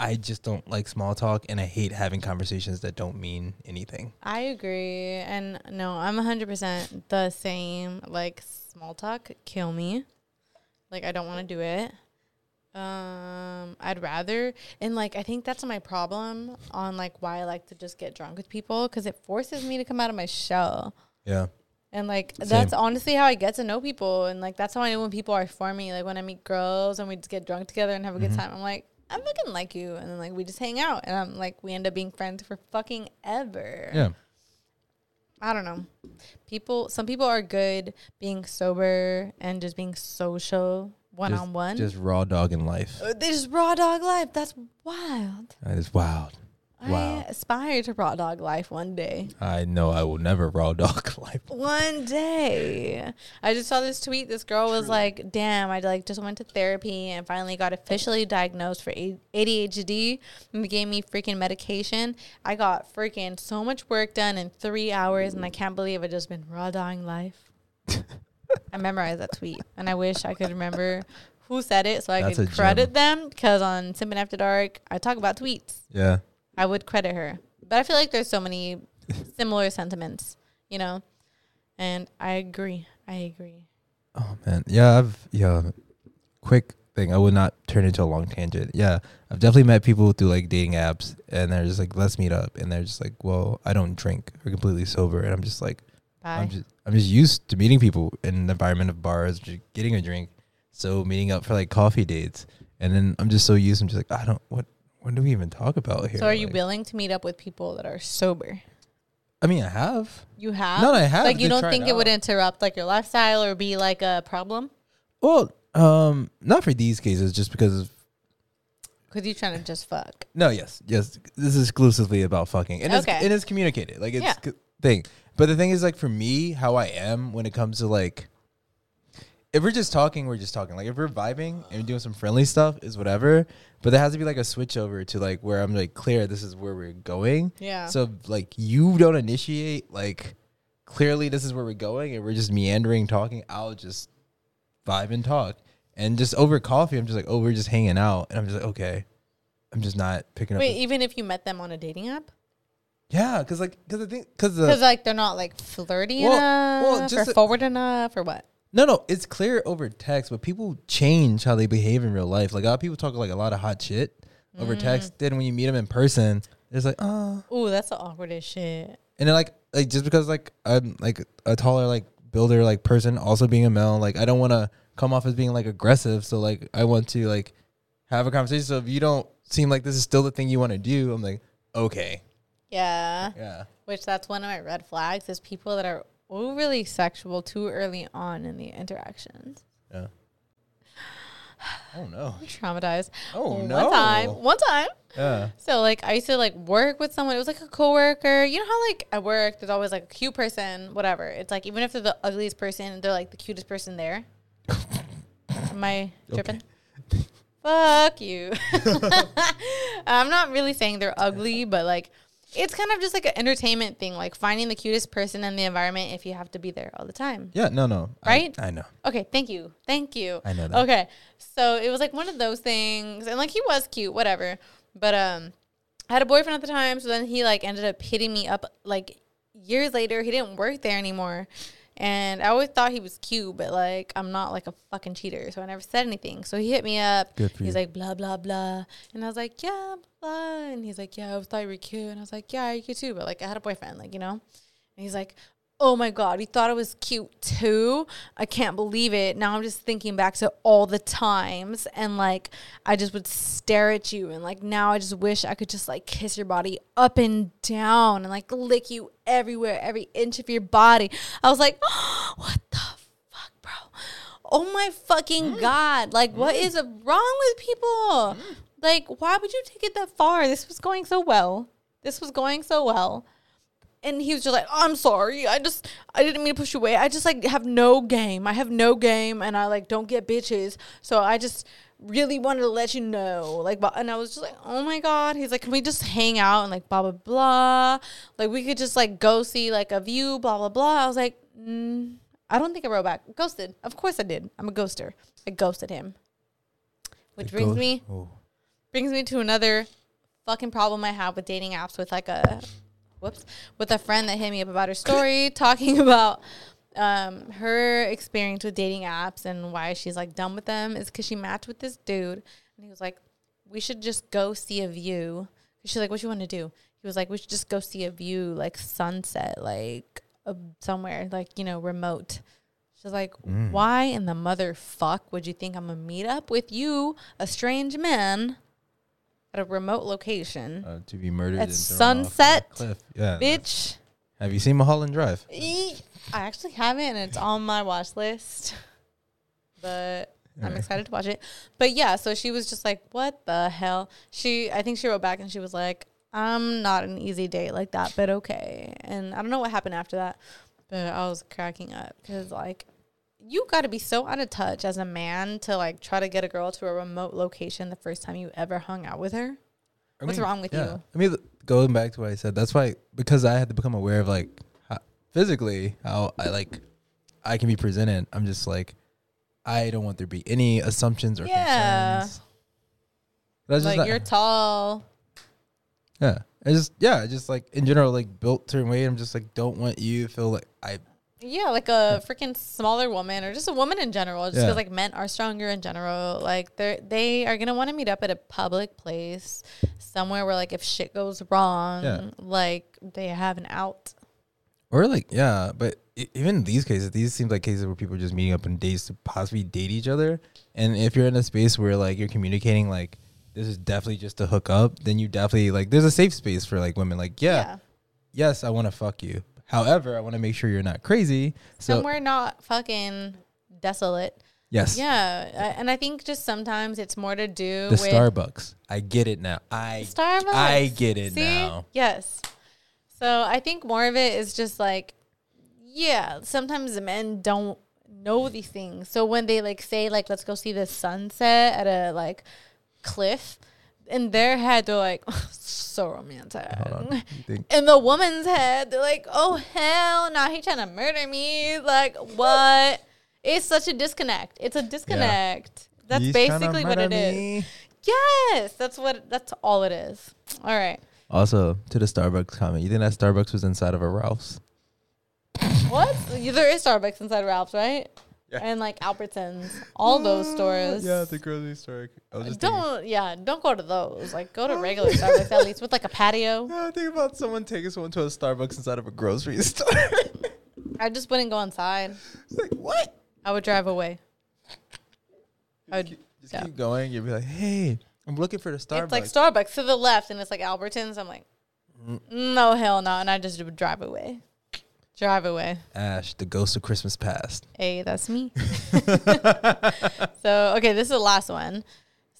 I just don't like small talk and I hate having conversations that don't mean anything. I agree. And no, I'm 100% the same. Like, small talk, kill me. Like, I don't want to do it. Um, I'd rather, and like, I think that's my problem on like why I like to just get drunk with people because it forces me to come out of my shell. Yeah, And like Same. that's honestly how I get to know people, and like that's how I know when people are for me. Like when I meet girls and we just get drunk together and have a Mm-hmm. good time, I'm like, I fucking like you, and then like we just hang out, and I'm like, we end up being friends for fucking ever. yeah. I don't know. People, some people are good being sober and just being social one on one. Just raw dog in life. Uh, they just raw dog life. That's wild. That is wild. I aspire to raw dog life one day. I know I will never raw dog life. One day. I just saw this tweet. This girl was like, "Damn, I like just went to therapy and finally got officially diagnosed for ADHD and they gave me freaking medication. I got freaking so much work done in 3 hours and I can't believe I just been raw dogging life." I memorized that tweet and I wish I could remember who said it so I That's could a credit them because on Simpin After Dark, I talk about tweets. Yeah. I would credit her. But I feel like there's so many similar sentiments, you know? And I agree. I agree. Oh man, yeah, I've yeah. Quick thing, I would not turn into a long tangent. Yeah, I've definitely met people through like dating apps, and they're just like, "Let's meet up," and they're just like, "Well, I don't drink. We're completely sober," and I'm just like, Bye. I'm just I'm just used to meeting people in an environment of bars, just getting a drink, so meeting up for like coffee dates, and then I'm just so used. I'm just like, I don't what. What do we even talk about here? So are you Like, willing to meet up with people that are sober? I mean, I have. You have? No, I have Like you don't think it it would interrupt like your lifestyle or be like a problem? Well, um, not for these cases, just because. Of, Because you're trying to just fuck. no, yes, yes. This is exclusively about fucking, and Okay. it's it is communicated. Like it's Yeah. thing. But the thing is, like for me, how I am when it comes to like, if we're just talking, we're just talking. Like if we're vibing and doing some friendly stuff, is whatever. But there has to be like a switch over to like where I'm like clear. This is where we're going. Yeah. So like you don't initiate like clearly this is where we're going, and we're just meandering talking. I'll just vibe and talk. And just over coffee, I'm just like, oh, we're just hanging out, and I'm just like, okay, I'm just not picking up. Wait, even if you met them on a dating app? yeah, because like, because I think, because the Because like they're not like flirty Well- enough well, or just a- forward enough or what? No, no, it's clear over text, but people change how they behave in real life. Like a lot of people talk like a lot of hot shit over Mm. text. Then when you meet them in person, it's like, oh, Ooh, that's the awkwardest shit. and then like, like just because like I'm like a taller like builder like person, also being a male, like I don't want to come off as being like aggressive. So like I want to like have a conversation. So if you don't seem like this is still the thing you want to do, I'm like, okay, Yeah. yeah, Which that's one of my red flags is people that are overly sexual too early on in the interactions. yeah. Oh no, I'm traumatized. Oh, one no. One time, one time. yeah, So like I used to like work with someone. It was like a coworker. You know how like at work there's always like a cute person, whatever. It's like even if they're the ugliest person, they're like the cutest person there. Am I tripping? Fuck you. I'm not really saying they're ugly, but like it's kind of just like an entertainment thing, like finding the cutest person in the environment if you have to be there all the time. yeah. No, no, I- Right? I, know. Okay, thank you. Thank you. I know that. Okay. So it was like one of those things and like he was cute, whatever. But um I had a boyfriend at the time, so then he like ended up hitting me up like years later. He didn't work there anymore. And I always thought he was cute, but like I'm not like a fucking cheater, so I never said anything. So he hit me up. Good for he's you. like blah blah blah, and I was like yeah blah, and he's like yeah I always thought you were cute, and I was like yeah you cute too, but like I had a boyfriend, like you know, and he's like oh my god, he thought it was cute too. I can't believe it. Now I'm just thinking back to all the times and like I just would stare at you and like now I just wish I could just like kiss your body up and down and like lick you everywhere, every inch of your body. I was like, what the fuck, bro? Oh my fucking mm. god. Like what mm. is wrong with people? Mm. Like why would you take it that far? This was going so well. This was going so well and he was just like, "I'm sorry. I just I didn't mean to push you away. I just like have no game. I have no game, and I like don't get bitches. So I just really wanted to let you know, like." And I was just like, "Oh my god." He's like, "Can we just hang out and like blah blah blah? Like we could just like go see like a view, blah blah blah." I was like, mm, "I don't think I wrote back. Ghosted. Of course I did. I'm a ghoster. I ghosted him." Which brings me Oh. brings me to another fucking problem I have with dating apps with like a whoops. With a friend that hit me up about her story talking about um her experience with dating apps and why she's like done with them is because she matched with this dude and he was like we should just go see a view. She's like what you want to do? He was like we should just go see a view like sunset like uh, somewhere like you know remote. She's like, Mm. why in the motherfuck would you think I'm gonna meet up with you, a strange man, at a remote location? uh, to be murdered At sunset, cliff. Yeah, Bitch. Have you seen Mulholland Drive? I actually haven't, and it's on my watch list. But I'm excited to watch it. But yeah, so she was just like, "What the hell?" She, I think she wrote back and she was like, "I'm not an easy date like that, but okay." And I don't know what happened after that, but I was cracking up because like, you got to be so out of touch as a man to like try to get a girl to a remote location the first time you ever hung out with her. I What's mean, wrong with yeah. you? I mean, going back to what I said, that's why because I had to become aware of like how, physically how I like I can be presented. I'm just like I don't want there to be any assumptions or Yeah. concerns. That's Like just you're tall. yeah. I just yeah, just like in general, like built certain way. I'm just like don't want you feel like I Yeah, like a freaking smaller woman or just a woman in general. Just Yeah. like men are stronger in general. Like they're they are gonna want to meet up at a public place, somewhere where like if shit goes wrong, Yeah. like they have an out. Or like, yeah, but even in these cases, these seem like cases where people are just meeting up in dates to possibly date each other. And if you're in a space where like you're communicating like this is definitely just to hook up, then you definitely like there's a safe space for like women. Like, yeah, Yeah. yes, I want to fuck you. However, I want to make sure you're not crazy. So and we're not fucking desolate. yes, Yeah, and I think just sometimes it's more to do the with Starbucks. I get it now. I Starbucks. I get it See? now. Yes. So I think more of it is just like, yeah, sometimes the men don't know these things. So when they like say like, let's go see the sunset at a like cliff, in their head they're like, so romantic. Hold on. Think- In the woman's head, they're like, oh hell, no, he trying to murder me. Like what? It's such a disconnect. It's a disconnect. That's He's basically what it murder is. Yes, that's what. That's all it is. All right. Also, to the Starbucks comment, you think that Starbucks was inside of a Ralph's? What? there is Starbucks inside Ralph's, right? Yeah. And like Albertsons, all those stores. Yeah, the grocery store. I was just Don't yeah, don't go to those. Like go to regular Starbucks at least with like a patio. I think about someone taking someone to a Starbucks inside of a grocery store. I just wouldn't go inside. It's like what? I would drive away. I would, Just yeah. keep going. You'd be like, hey, I'm looking for the Starbucks. It's like Starbucks to the left, and it's like Albertsons. I'm like, Mm. no hell no, and I just would drive away. Drive away. Ash, the ghost of Christmas past. Hey, that's me. so, okay, this is the last one.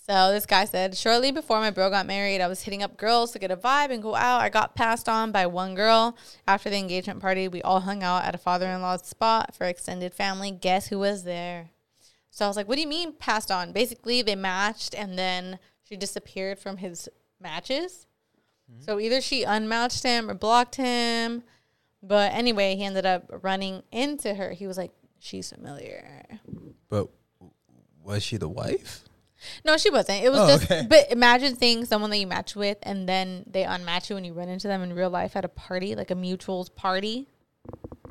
So, this guy said, Shortly before my bro got married, I was hitting up girls to get a vibe and go out. I got passed on by one girl. After the engagement party, we all hung out at a father in law's spot for extended family. Guess who was there? So, I was like, What do you mean passed on? Basically, they matched and then she disappeared from his matches. Hmm? So, either she unmatched him or blocked him. But anyway, he ended up running into her. He was like, She's familiar. But was she the wife? No, she wasn't. It was Oh, just, okay. but imagine seeing someone that you match with and then they unmatch you and you run into them in real life at a party, like a mutuals party.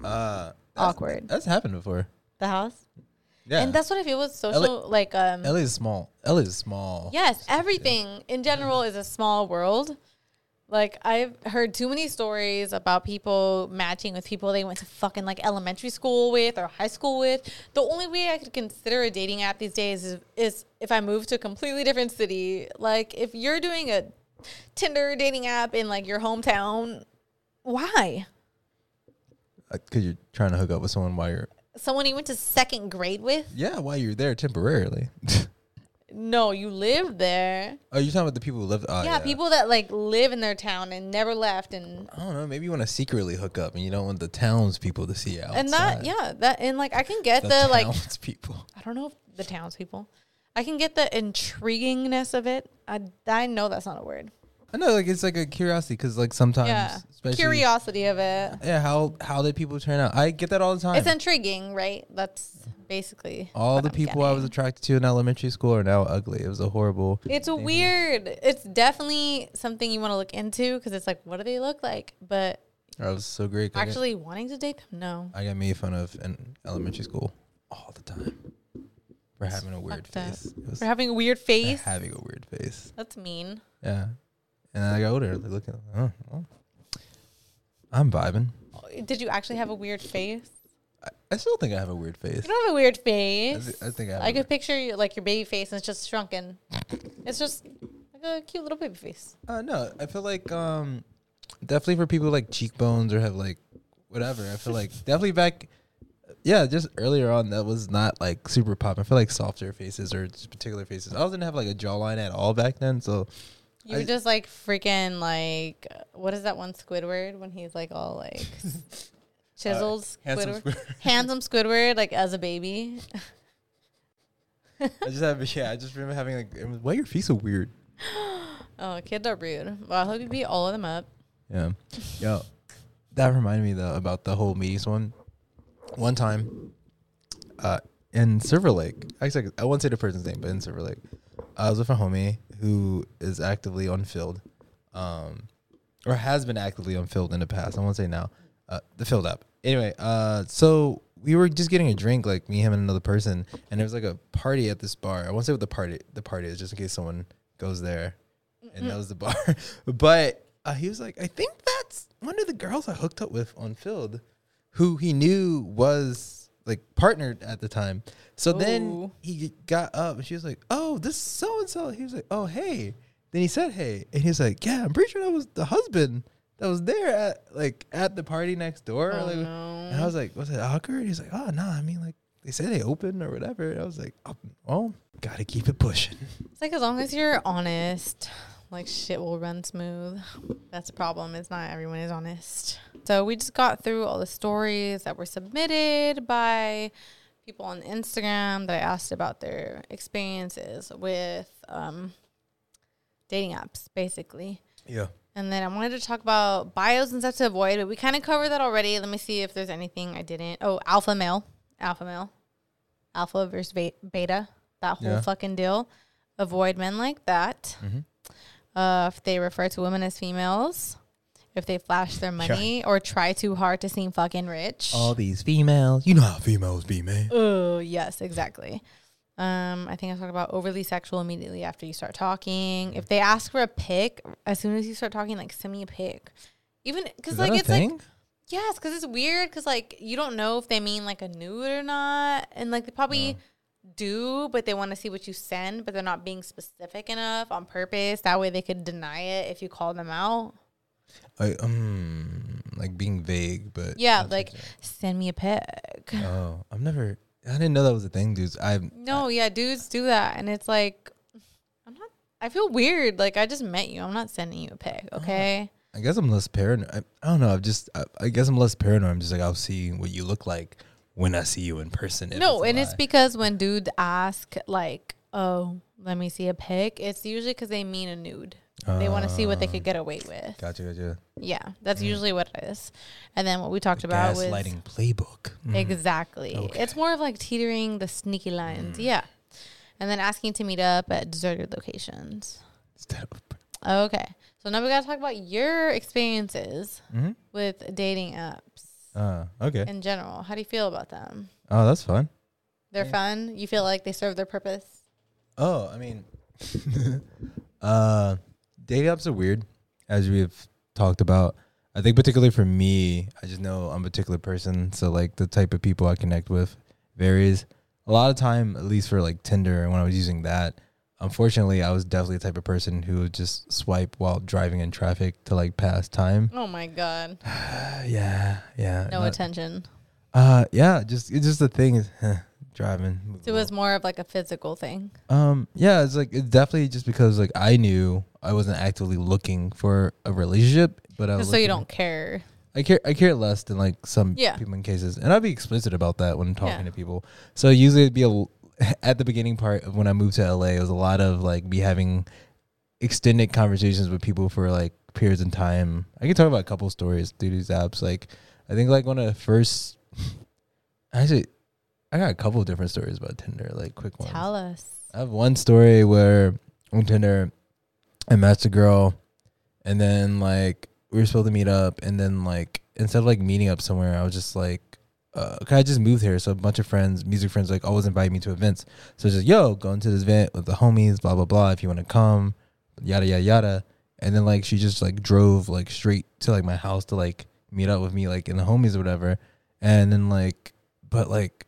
Uh, that's- Awkward. That's happened before. The house. Yeah. And that's what I feel with social, like, um, LA is small. LA is small. yes, everything in general is a small world. Like, I've heard too many stories about people matching with people they went to fucking like elementary school with or high school with. The only way I could consider a dating app these days is, is if I move to a completely different city. Like, if you're doing a Tinder dating app in like your hometown, why? Uh, because you're trying to hook up with someone while you're. Someone you went to second grade with? Yeah, while you're there temporarily. No, you live there. oh, you're talking about the people who live. Oh, yeah, people that like live in their town and never left and I don't know. Maybe you want to secretly hook up, and you don't want the townspeople to see you outside. and that yeah that and like I can get the, the, like townspeople. I don't know if the townspeople. I can get the intriguingness of it. I I know that's not a word. I know, like it's like a curiosity because like sometimes, yeah, especially curiosity of it. Yeah, how how did people turn out? I get that all the time. It's intriguing, right? That's basically all the I'm people I was attracted to in elementary school are now ugly. It was a horrible. It's weird. It's definitely something you want to look into because it's like, what do they look like? But I was so great. Got- actually wanting to date them, no. I got made fun of in elementary school all the time for having a weird Fucked face. For having a weird face. having a weird face. That's mean. Yeah, and then I got older. Like looking, oh, well, I'm vibing. Did you actually have a weird face? I, I still think I have a weird face. You don't have a weird I, face. I think I have. I could picture you, like your baby face and it's just shrunken. it's just like a cute little baby face. Uh, no, I feel like um, definitely for people like cheekbones or have like whatever. I feel like definitely back, yeah, just earlier on that was not like super pop. I feel like softer faces or just particular faces. I didn't have like a jawline at all back then, so You I- were just like freaking like what is that one Squidward when he's like all like chiseled handsome Squidward, Squidward. handsome Squidward like as a baby. I just have yeah. I just remember having like, why your feet so weird? Oh, kids are rude. Well, I hope you beat all of them up. Yeah. Yo, that reminded me though about the whole meetings one. One time, uh, in Silver Lake, actually, I won't say the person's name, but in Silver Lake, I was with a homie who is actively on Feeld, um, or has been actively on Feeld in the past. I won't say now, uh, the Feeld app. Anyway, uh, so we were just getting a drink, like me, him, and another person, and there was like a party at this bar. I won't say what the party the party is, just in case someone goes there and knows the bar. but uh, he was like, I think that's one of the girls I hooked up with on Feeld. who he knew was like partnered at the time. So then Ooh. he got up and she was like, "Oh, this so and so." He was like, "Oh, hey." Then he said, "Hey," and he's like, "Yeah, I'm pretty sure that was the husband that was there at like at the party next door." Oh, like, no. And I was like, "Was it awkward?" He's like, "Oh, no, I mean like they said they open or whatever." And I was like, oh, "Well, gotta keep it pushing." It's like as long as you're honest, like shit will run smooth. That's the problem. It's not everyone is honest. So we just got through all the stories that were submitted by people on Instagram that I asked about their experiences with um, dating apps, basically. Yeah. And then I wanted to talk about bios and stuff to avoid, but we kind of covered that already. Let me see if there's anything I didn't. Oh, alpha male, alpha male, alpha versus beta, that whole Yeah. fucking deal. Avoid men like that. Uh, if they refer to women as females, if they flash their money or try too hard to seem fucking rich. All these females, you know how females be, man. Oh, yes, exactly. Um, I think I talked about overly sexual immediately after you start talking. If they ask for a pic, as soon as you start talking, like send me a pic. Even because like it's like yes, because it's weird because like you don't know if they mean like a nude or not, and like they probably do, but they want to see what you send, but they're not being specific enough on purpose. That way they could deny it if you call them out. I, um, like being vague, but Yeah, like send me a pic. oh, I've never. I didn't know that was a thing, dudes. I No, yeah, dudes do that, and it's like, I'm not. I feel weird. Like I just met you. I'm not sending you a pic. Okay. I guess I'm less paranoid. I, I don't know. I've just. I, I guess I'm less paranoid. I'm just like I'll see what you look like when I see you in person. no, and it's because when dudes ask like, "Oh, let me see a pic," it's usually because they mean a nude. they want to see what they could get away with. Gotcha, gotcha. Yeah, that's usually what it is. And then what we talked about was Gaslighting playbook. Mm. Exactly. Okay. It's more of like teetering the sneaky lines. Mm. Yeah. And then asking to meet up at deserted locations. Okay. So now we got to talk about your experiences Mhm. with dating apps Uh, okay. in general. How do you feel about them? Oh, that's fun. They're fun? You feel like they serve their purpose? Oh, I mean, uh, dating apps are weird, as we've talked about. I think particularly for me, I just know I'm a particular person, so like the type of people I connect with varies. A lot of time, at least for like Tinder, and when I was using that, unfortunately, I was definitely the type of person who would just swipe while driving in traffic to like pass time. Oh my God. yeah, yeah. No not- attention. Uh, yeah. Just it's just the thing is driving. So it was more of like a physical thing. Um, yeah, it's like it's definitely just because like I knew I wasn't actively looking for a relationship, but I was so you don't care. I care I care less than like some Yeah. people in cases, and I'd be explicit about that when talking Yeah. to people. So usually it'd be a at the beginning part of when I moved to LA, it was a lot of like me having extended conversations with people for like periods of time. I can talk about a couple stories through these apps. Like I think like one of the first, actually, I got a couple of different stories about Tinder, like quick ones. Tell us. I have one story where on Tinder, I matched a girl, and then like we were supposed to meet up, and then like instead of like meeting up somewhere, I was just like, uh, 'cause I just moved here, so a bunch of friends, music friends, like always invite me to events. So it's just yo, going to this event with the homies, blah blah blah. If you want to come, yada yada yada. And then like she just like drove like straight to like my house to like meet up with me like in the homies or whatever. And then like, but like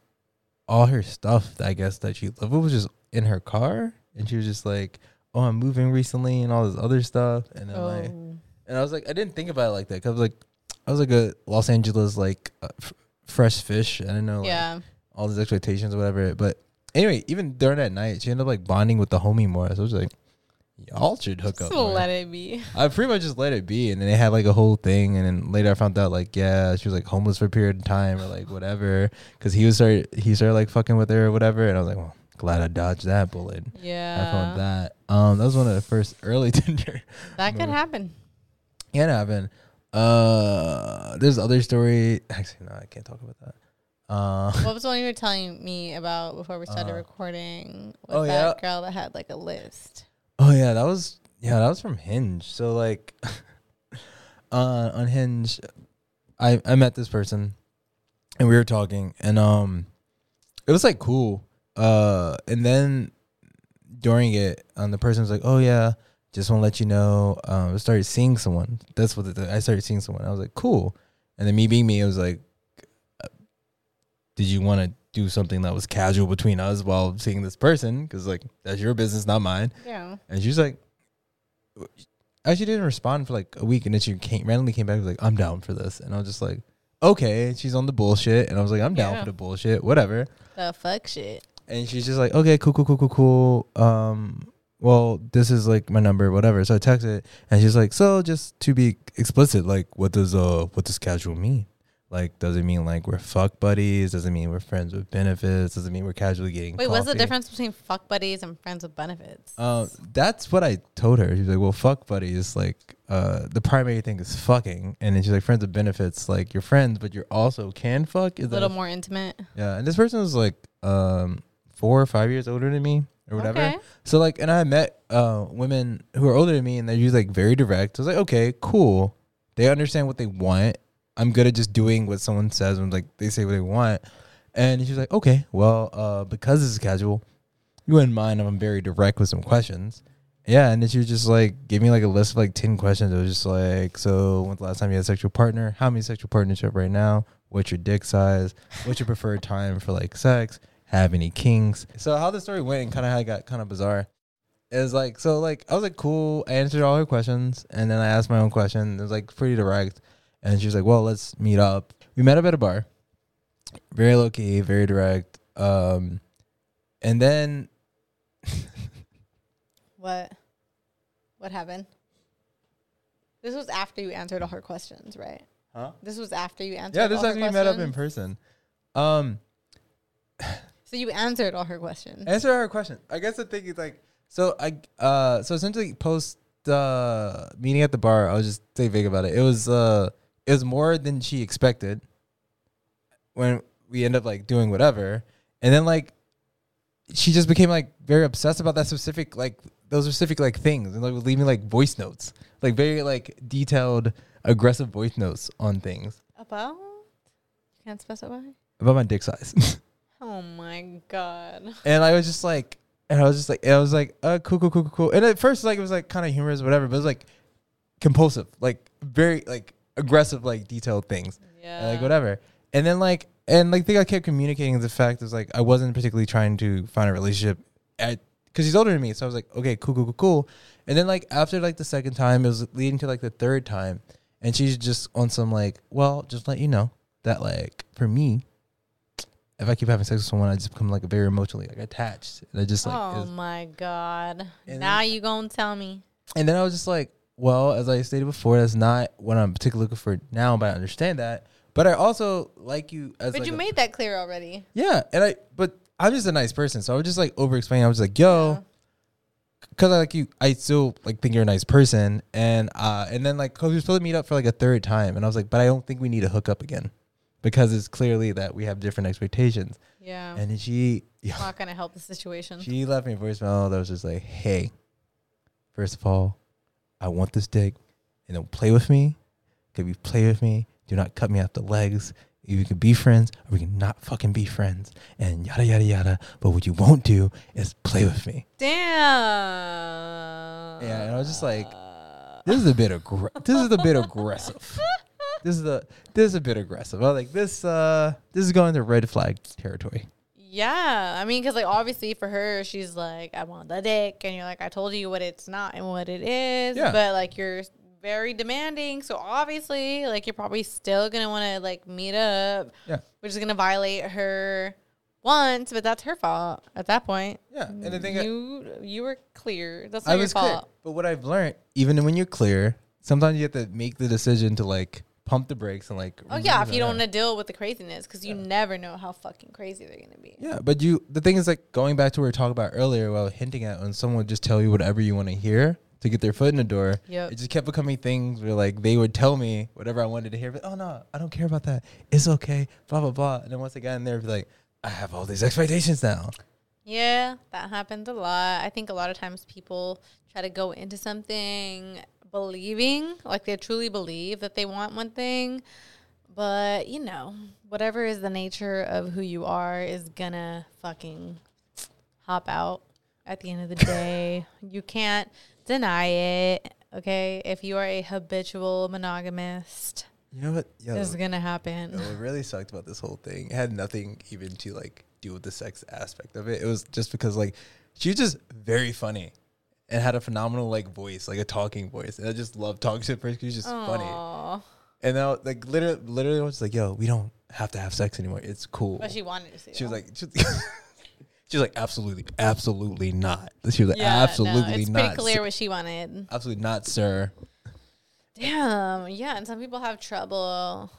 all her stuff, I guess that she with was just in her car, and she was just like, "Oh, I'm moving recently," and all this other stuff. And then like, Oh. and I was like, I didn't think about it like that. Cause I was like, I was like a Los Angeles like uh, f- fresh fish. I didn't know like, Yeah. all these expectations or whatever. But anyway, even during that night, she ended up like bonding with the homie more. So I was like, y'all should hook up. Just more. let it be. I pretty much just let it be, and then they had like a whole thing, and then later I found out like yeah, she was like homeless for a period of time or like whatever, because he was started he started like fucking with her or whatever, and I was like, well, glad I dodged that bullet. Yeah. with that. Um, that was one of the first early Tinder. That could happen. Can happen. Uh, there's other story. Actually, no, I can't talk about that. Uh, What was the one you were telling me about before we started Uh, recording? With oh, that yeah. girl that had like a list. Oh yeah, that was yeah, that was from Hinge. So like uh on Hinge I I met this person and we were talking and um it was like cool. Uh and then during it, um the person was like, "Oh yeah, just want to let you know um I started seeing someone." That's what the, I started seeing someone. I was like, "Cool." And then me being me, it was like did you want to do something that was casual between us while seeing this person? Because like that's your business, not mine. Yeah. And she's like, I actually didn't respond for like a week, and then she came randomly came back and was like, I'm down for this, and I was just like, okay. She's on the bullshit, and I was like, I'm down Yeah. for the bullshit, whatever. The fuck shit. And she's just like, okay, cool, cool, cool, cool, cool. Um, well, this is like my number, whatever. So I text it, and she's like, so just to be explicit, like, what does uh, what does casual mean? Like, does it mean like we're fuck buddies? Does it mean we're friends with benefits? Does it mean we're casually getting? Wait, what's the difference between fuck buddies and friends with benefits? Um, that's what I told her. She's like, "Well, fuck buddies. Like, uh, the primary thing is fucking." And then she's like, "Friends with benefits. Like, you're friends, but you're also can fuck." Is a little more intimate. Yeah, and this person was like, um, four or five years older than me or whatever. Okay. So like, and I met uh women who are older than me, and they're usually like very direct. I was like, okay, cool. They understand what they want. I'm good at just doing what someone says when like they say what they want. And she's like, okay, well, uh, because this is casual, you wouldn't mind if I'm very direct with some questions. Yeah, and then she was just like, give me like a list of like ten questions. It was just like, so when's the last time you had a sexual partner? How many sexual partners you have right now? What's your dick size? What's your preferred time for like sex? Have any kinks. So how the story went and kind of how it got kind of bizarre is like so like I was like cool. I answered all her questions and then I asked my own question. It was like pretty direct, and she was like, "Well, let's meet up." We met up at a bar, very low key, very direct. Um, and then What? What happened? This was after you answered all her questions, right? Huh? This was after you answered. yeah, this all is her after we met up in person. Um, So you answered all her questions. answer her question. I guess the thing is like so I uh so essentially post uh meeting at the bar. I was just say vague about it. It was uh it was more than she expected. When we end up like doing whatever, and then like she just became like very obsessed about that specific like those specific like things and like would leave me like voice notes like very like detailed aggressive voice notes on things About? You can't specify. about my dick size Oh my god. and I was just like, and I was just like, I was like, uh, cool, cool, cool, cool, cool. And at first, like, it was like kind of humorous, whatever, but it was like compulsive, like very like aggressive, like detailed things, Yeah. and, like whatever. And then like, and like, the thing I kept communicating the fact is like, I wasn't particularly trying to find a relationship at because he's older than me, so I was like, okay, cool, cool, cool, cool. And then like after like the second time, it was leading to like the third time, and she's just on some like, well, just let you know that like for me. If I keep having sex with someone, I just become like very emotionally like attached, and I just like oh my god. Now you gonna tell me? and then I was just like, well, as I stated before, that's not what I'm particularly looking for now, but I understand that. But I also like you as But like you a- made that clear already. yeah, and I but I'm just a nice person, so I was just like over explaining. I was like, yo, because I like you, I still like think you're a nice person, and uh, and then like cause we were supposed to meet up for like a third time, and I was like, but I don't think we need to hook up again, because it's clearly that we have different expectations. Yeah. And she, It's not gonna help the situation. she left me a voicemail that was just like, hey, first of all, I want this dick, and don't play with me. Could you play with me? Do not cut me off the legs. We can be friends, or we can not fucking be friends, and yada yada yada. But what you won't do is play with me. Damn. Yeah, and I was just like, this is a bit aggr- This is a bit aggressive. This is the this is a bit aggressive. I like this. Uh, this is going to red flag territory. Yeah, I mean, because like obviously for her, she's like, I want the dick, and you're like, I told you what it's not and what it is, Yeah. but like you're very demanding, so obviously like you're probably still gonna want to like meet up, Yeah. which is gonna violate her once, but that's her fault at that point. Yeah, and the thing I- you you were clear. That's not I your was clear. fault. But what I've learned, even when you're clear, sometimes you have to make the decision to like pump the brakes and like. Oh yeah, if you don't want to deal with the craziness, because you never know how fucking crazy they're gonna be. Yeah, but you. The thing is, like going back to what we were talking about earlier, well, hinting at when someone would just tell you whatever you want to hear to get their foot in the door. Yep. It just kept becoming things where like they would tell me whatever I wanted to hear, but oh no, I don't care about that. It's okay. Blah blah blah. And then once I got in there, be like, I have all these expectations now. Yeah, that happens a lot. I think a lot of times people try to go into something believing, like they truly believe that they want one thing, but you know, whatever is the nature of who you are is gonna fucking hop out at the end of the day. you can't deny it, okay? If you are a habitual monogamist, You know what? Yo, is gonna happen. yo, what really sucked about this whole thing it had nothing even to like do with the sex aspect of it. It was just because like she was just very funny and had a phenomenal like voice, like a talking voice. And I just loved talking to her because she was just funny. Aw. And now like literally, literally, I was like, "Yo, we don't have to have sex anymore. It's cool." But she wanted to see. She was like, she was, she was like, absolutely, absolutely not. She was like, Yeah, no, absolutely it's not. pretty clear sir. what she wanted. Absolutely not, sir. Damn. Yeah, and some people have trouble.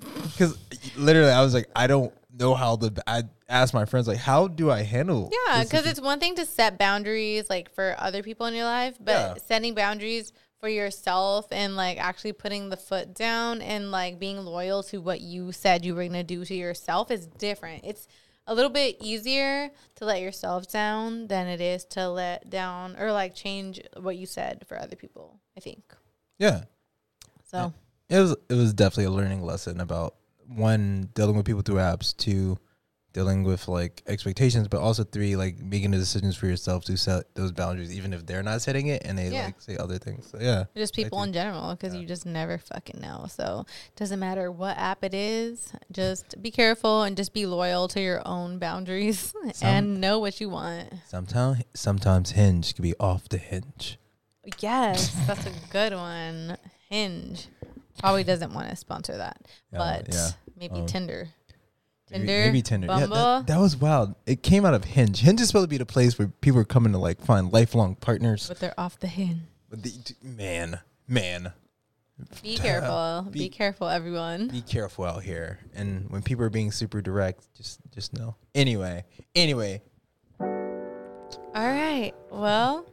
Because literally, I was like, I don't know how the. I asked my friends like, how do I handle? Yeah, because it's one thing to set boundaries like for other people in your life, but Yeah. setting boundaries for yourself and like actually putting the foot down and like being loyal to what you said you were gonna do to yourself is different. It's a little bit easier to let yourself down than it is to let down or like change what you said for other people. I think yeah. so. It was it was definitely a learning lesson about one dealing with people through apps, two dealing with like expectations, but also three like making the decisions for yourself to set those boundaries, even if they're not setting it and they Yeah. like say other things. So yeah, Just people in general, because you just never fucking know. So doesn't matter what app it is. Just be careful and just be loyal to your own boundaries Some- and know what you want. sometimes sometimes Hinge can be off the hinge. Yes, that's a good one. Hinge probably doesn't want to sponsor that, Yeah, but yeah. maybe Um, Tinder. Tinder, maybe Tinder. Yeah, that, that was wild. It came out of Hinge. Hinge is supposed to be the place where people are coming to like find lifelong partners. but they're off the hinge. But the, man, man, Be careful. Be, Be- careful, everyone. be careful out here. And when people are being super direct, just just know. Anyway, anyway, All right. Well,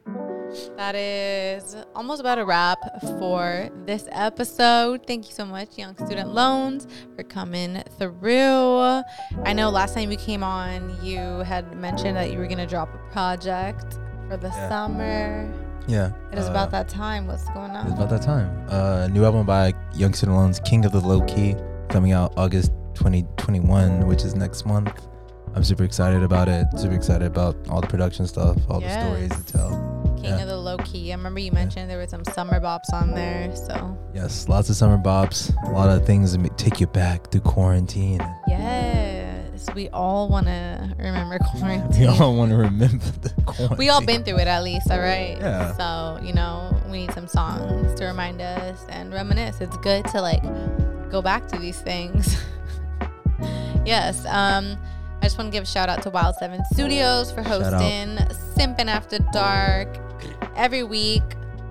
that is almost about a wrap for this episode. Thank you so much, Yung Student Loans, for coming through. I know last time you came on, you had mentioned that you were going to drop a project for the Yeah. summer. yeah. It is uh, about that time. What's going on? It's about that time. Uh, new album by Yung Student Loans, King of the Low Key, coming out August 2021, which is next month. I'm super excited about it. Super excited about all the production stuff, all the stories to tell. King yeah. of the Low Key. I remember you mentioned there were some summer bops on there. So, Yes, lots of summer bops, a lot of things that take you back through quarantine. yes, we all want to remember quarantine. We all want to remember the quarantine. we all been through it at least, all right? Yeah. So, you know, we need some songs to remind us and reminisce. It's good to like go back to these things. yes. Um, I just want to give a shout out to Wild Seven Studios for hosting Simpin' After Dark every week.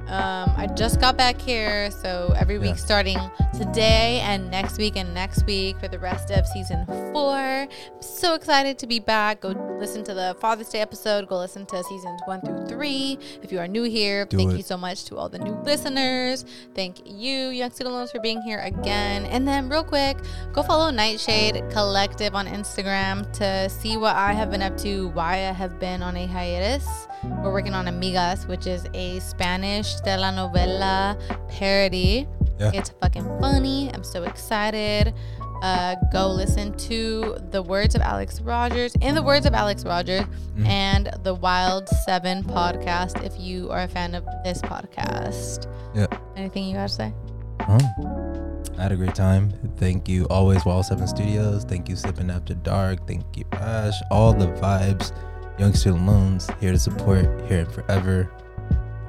Um, I just got back here, so every week Yeah. starting today and next week and next week for the rest of season four. I'm so excited to be back. Go listen to the Father's Day episode. Go listen to seasons one through three. If you are new here, Do thank it. you so much to all the new listeners. Thank you, Yung Student Loans, for being here again. And then, real quick, go follow Nightshade Collective on Instagram to see what I have been up to, why I have been on a hiatus. We're working on Amigas, which is a Spanish telenovela parody. Yeah. It's fucking funny. I'm so excited. Uh, go listen to the words of Alex Rogers, in the words of Alex Rogers, Mm. and the Wild Seven podcast if you are a fan of this podcast. Yeah. Anything you got to say? Oh, I had a great time. Thank you, always Wild Seven Studios. Thank you, Simpin' After Dark. Thank you, Ash. All the vibes. Yung Student Loans here to support, here and forever.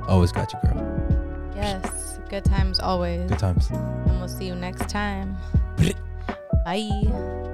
Always got you, girl. Yes. Good times always. Good times. And we'll see you next time. Bye.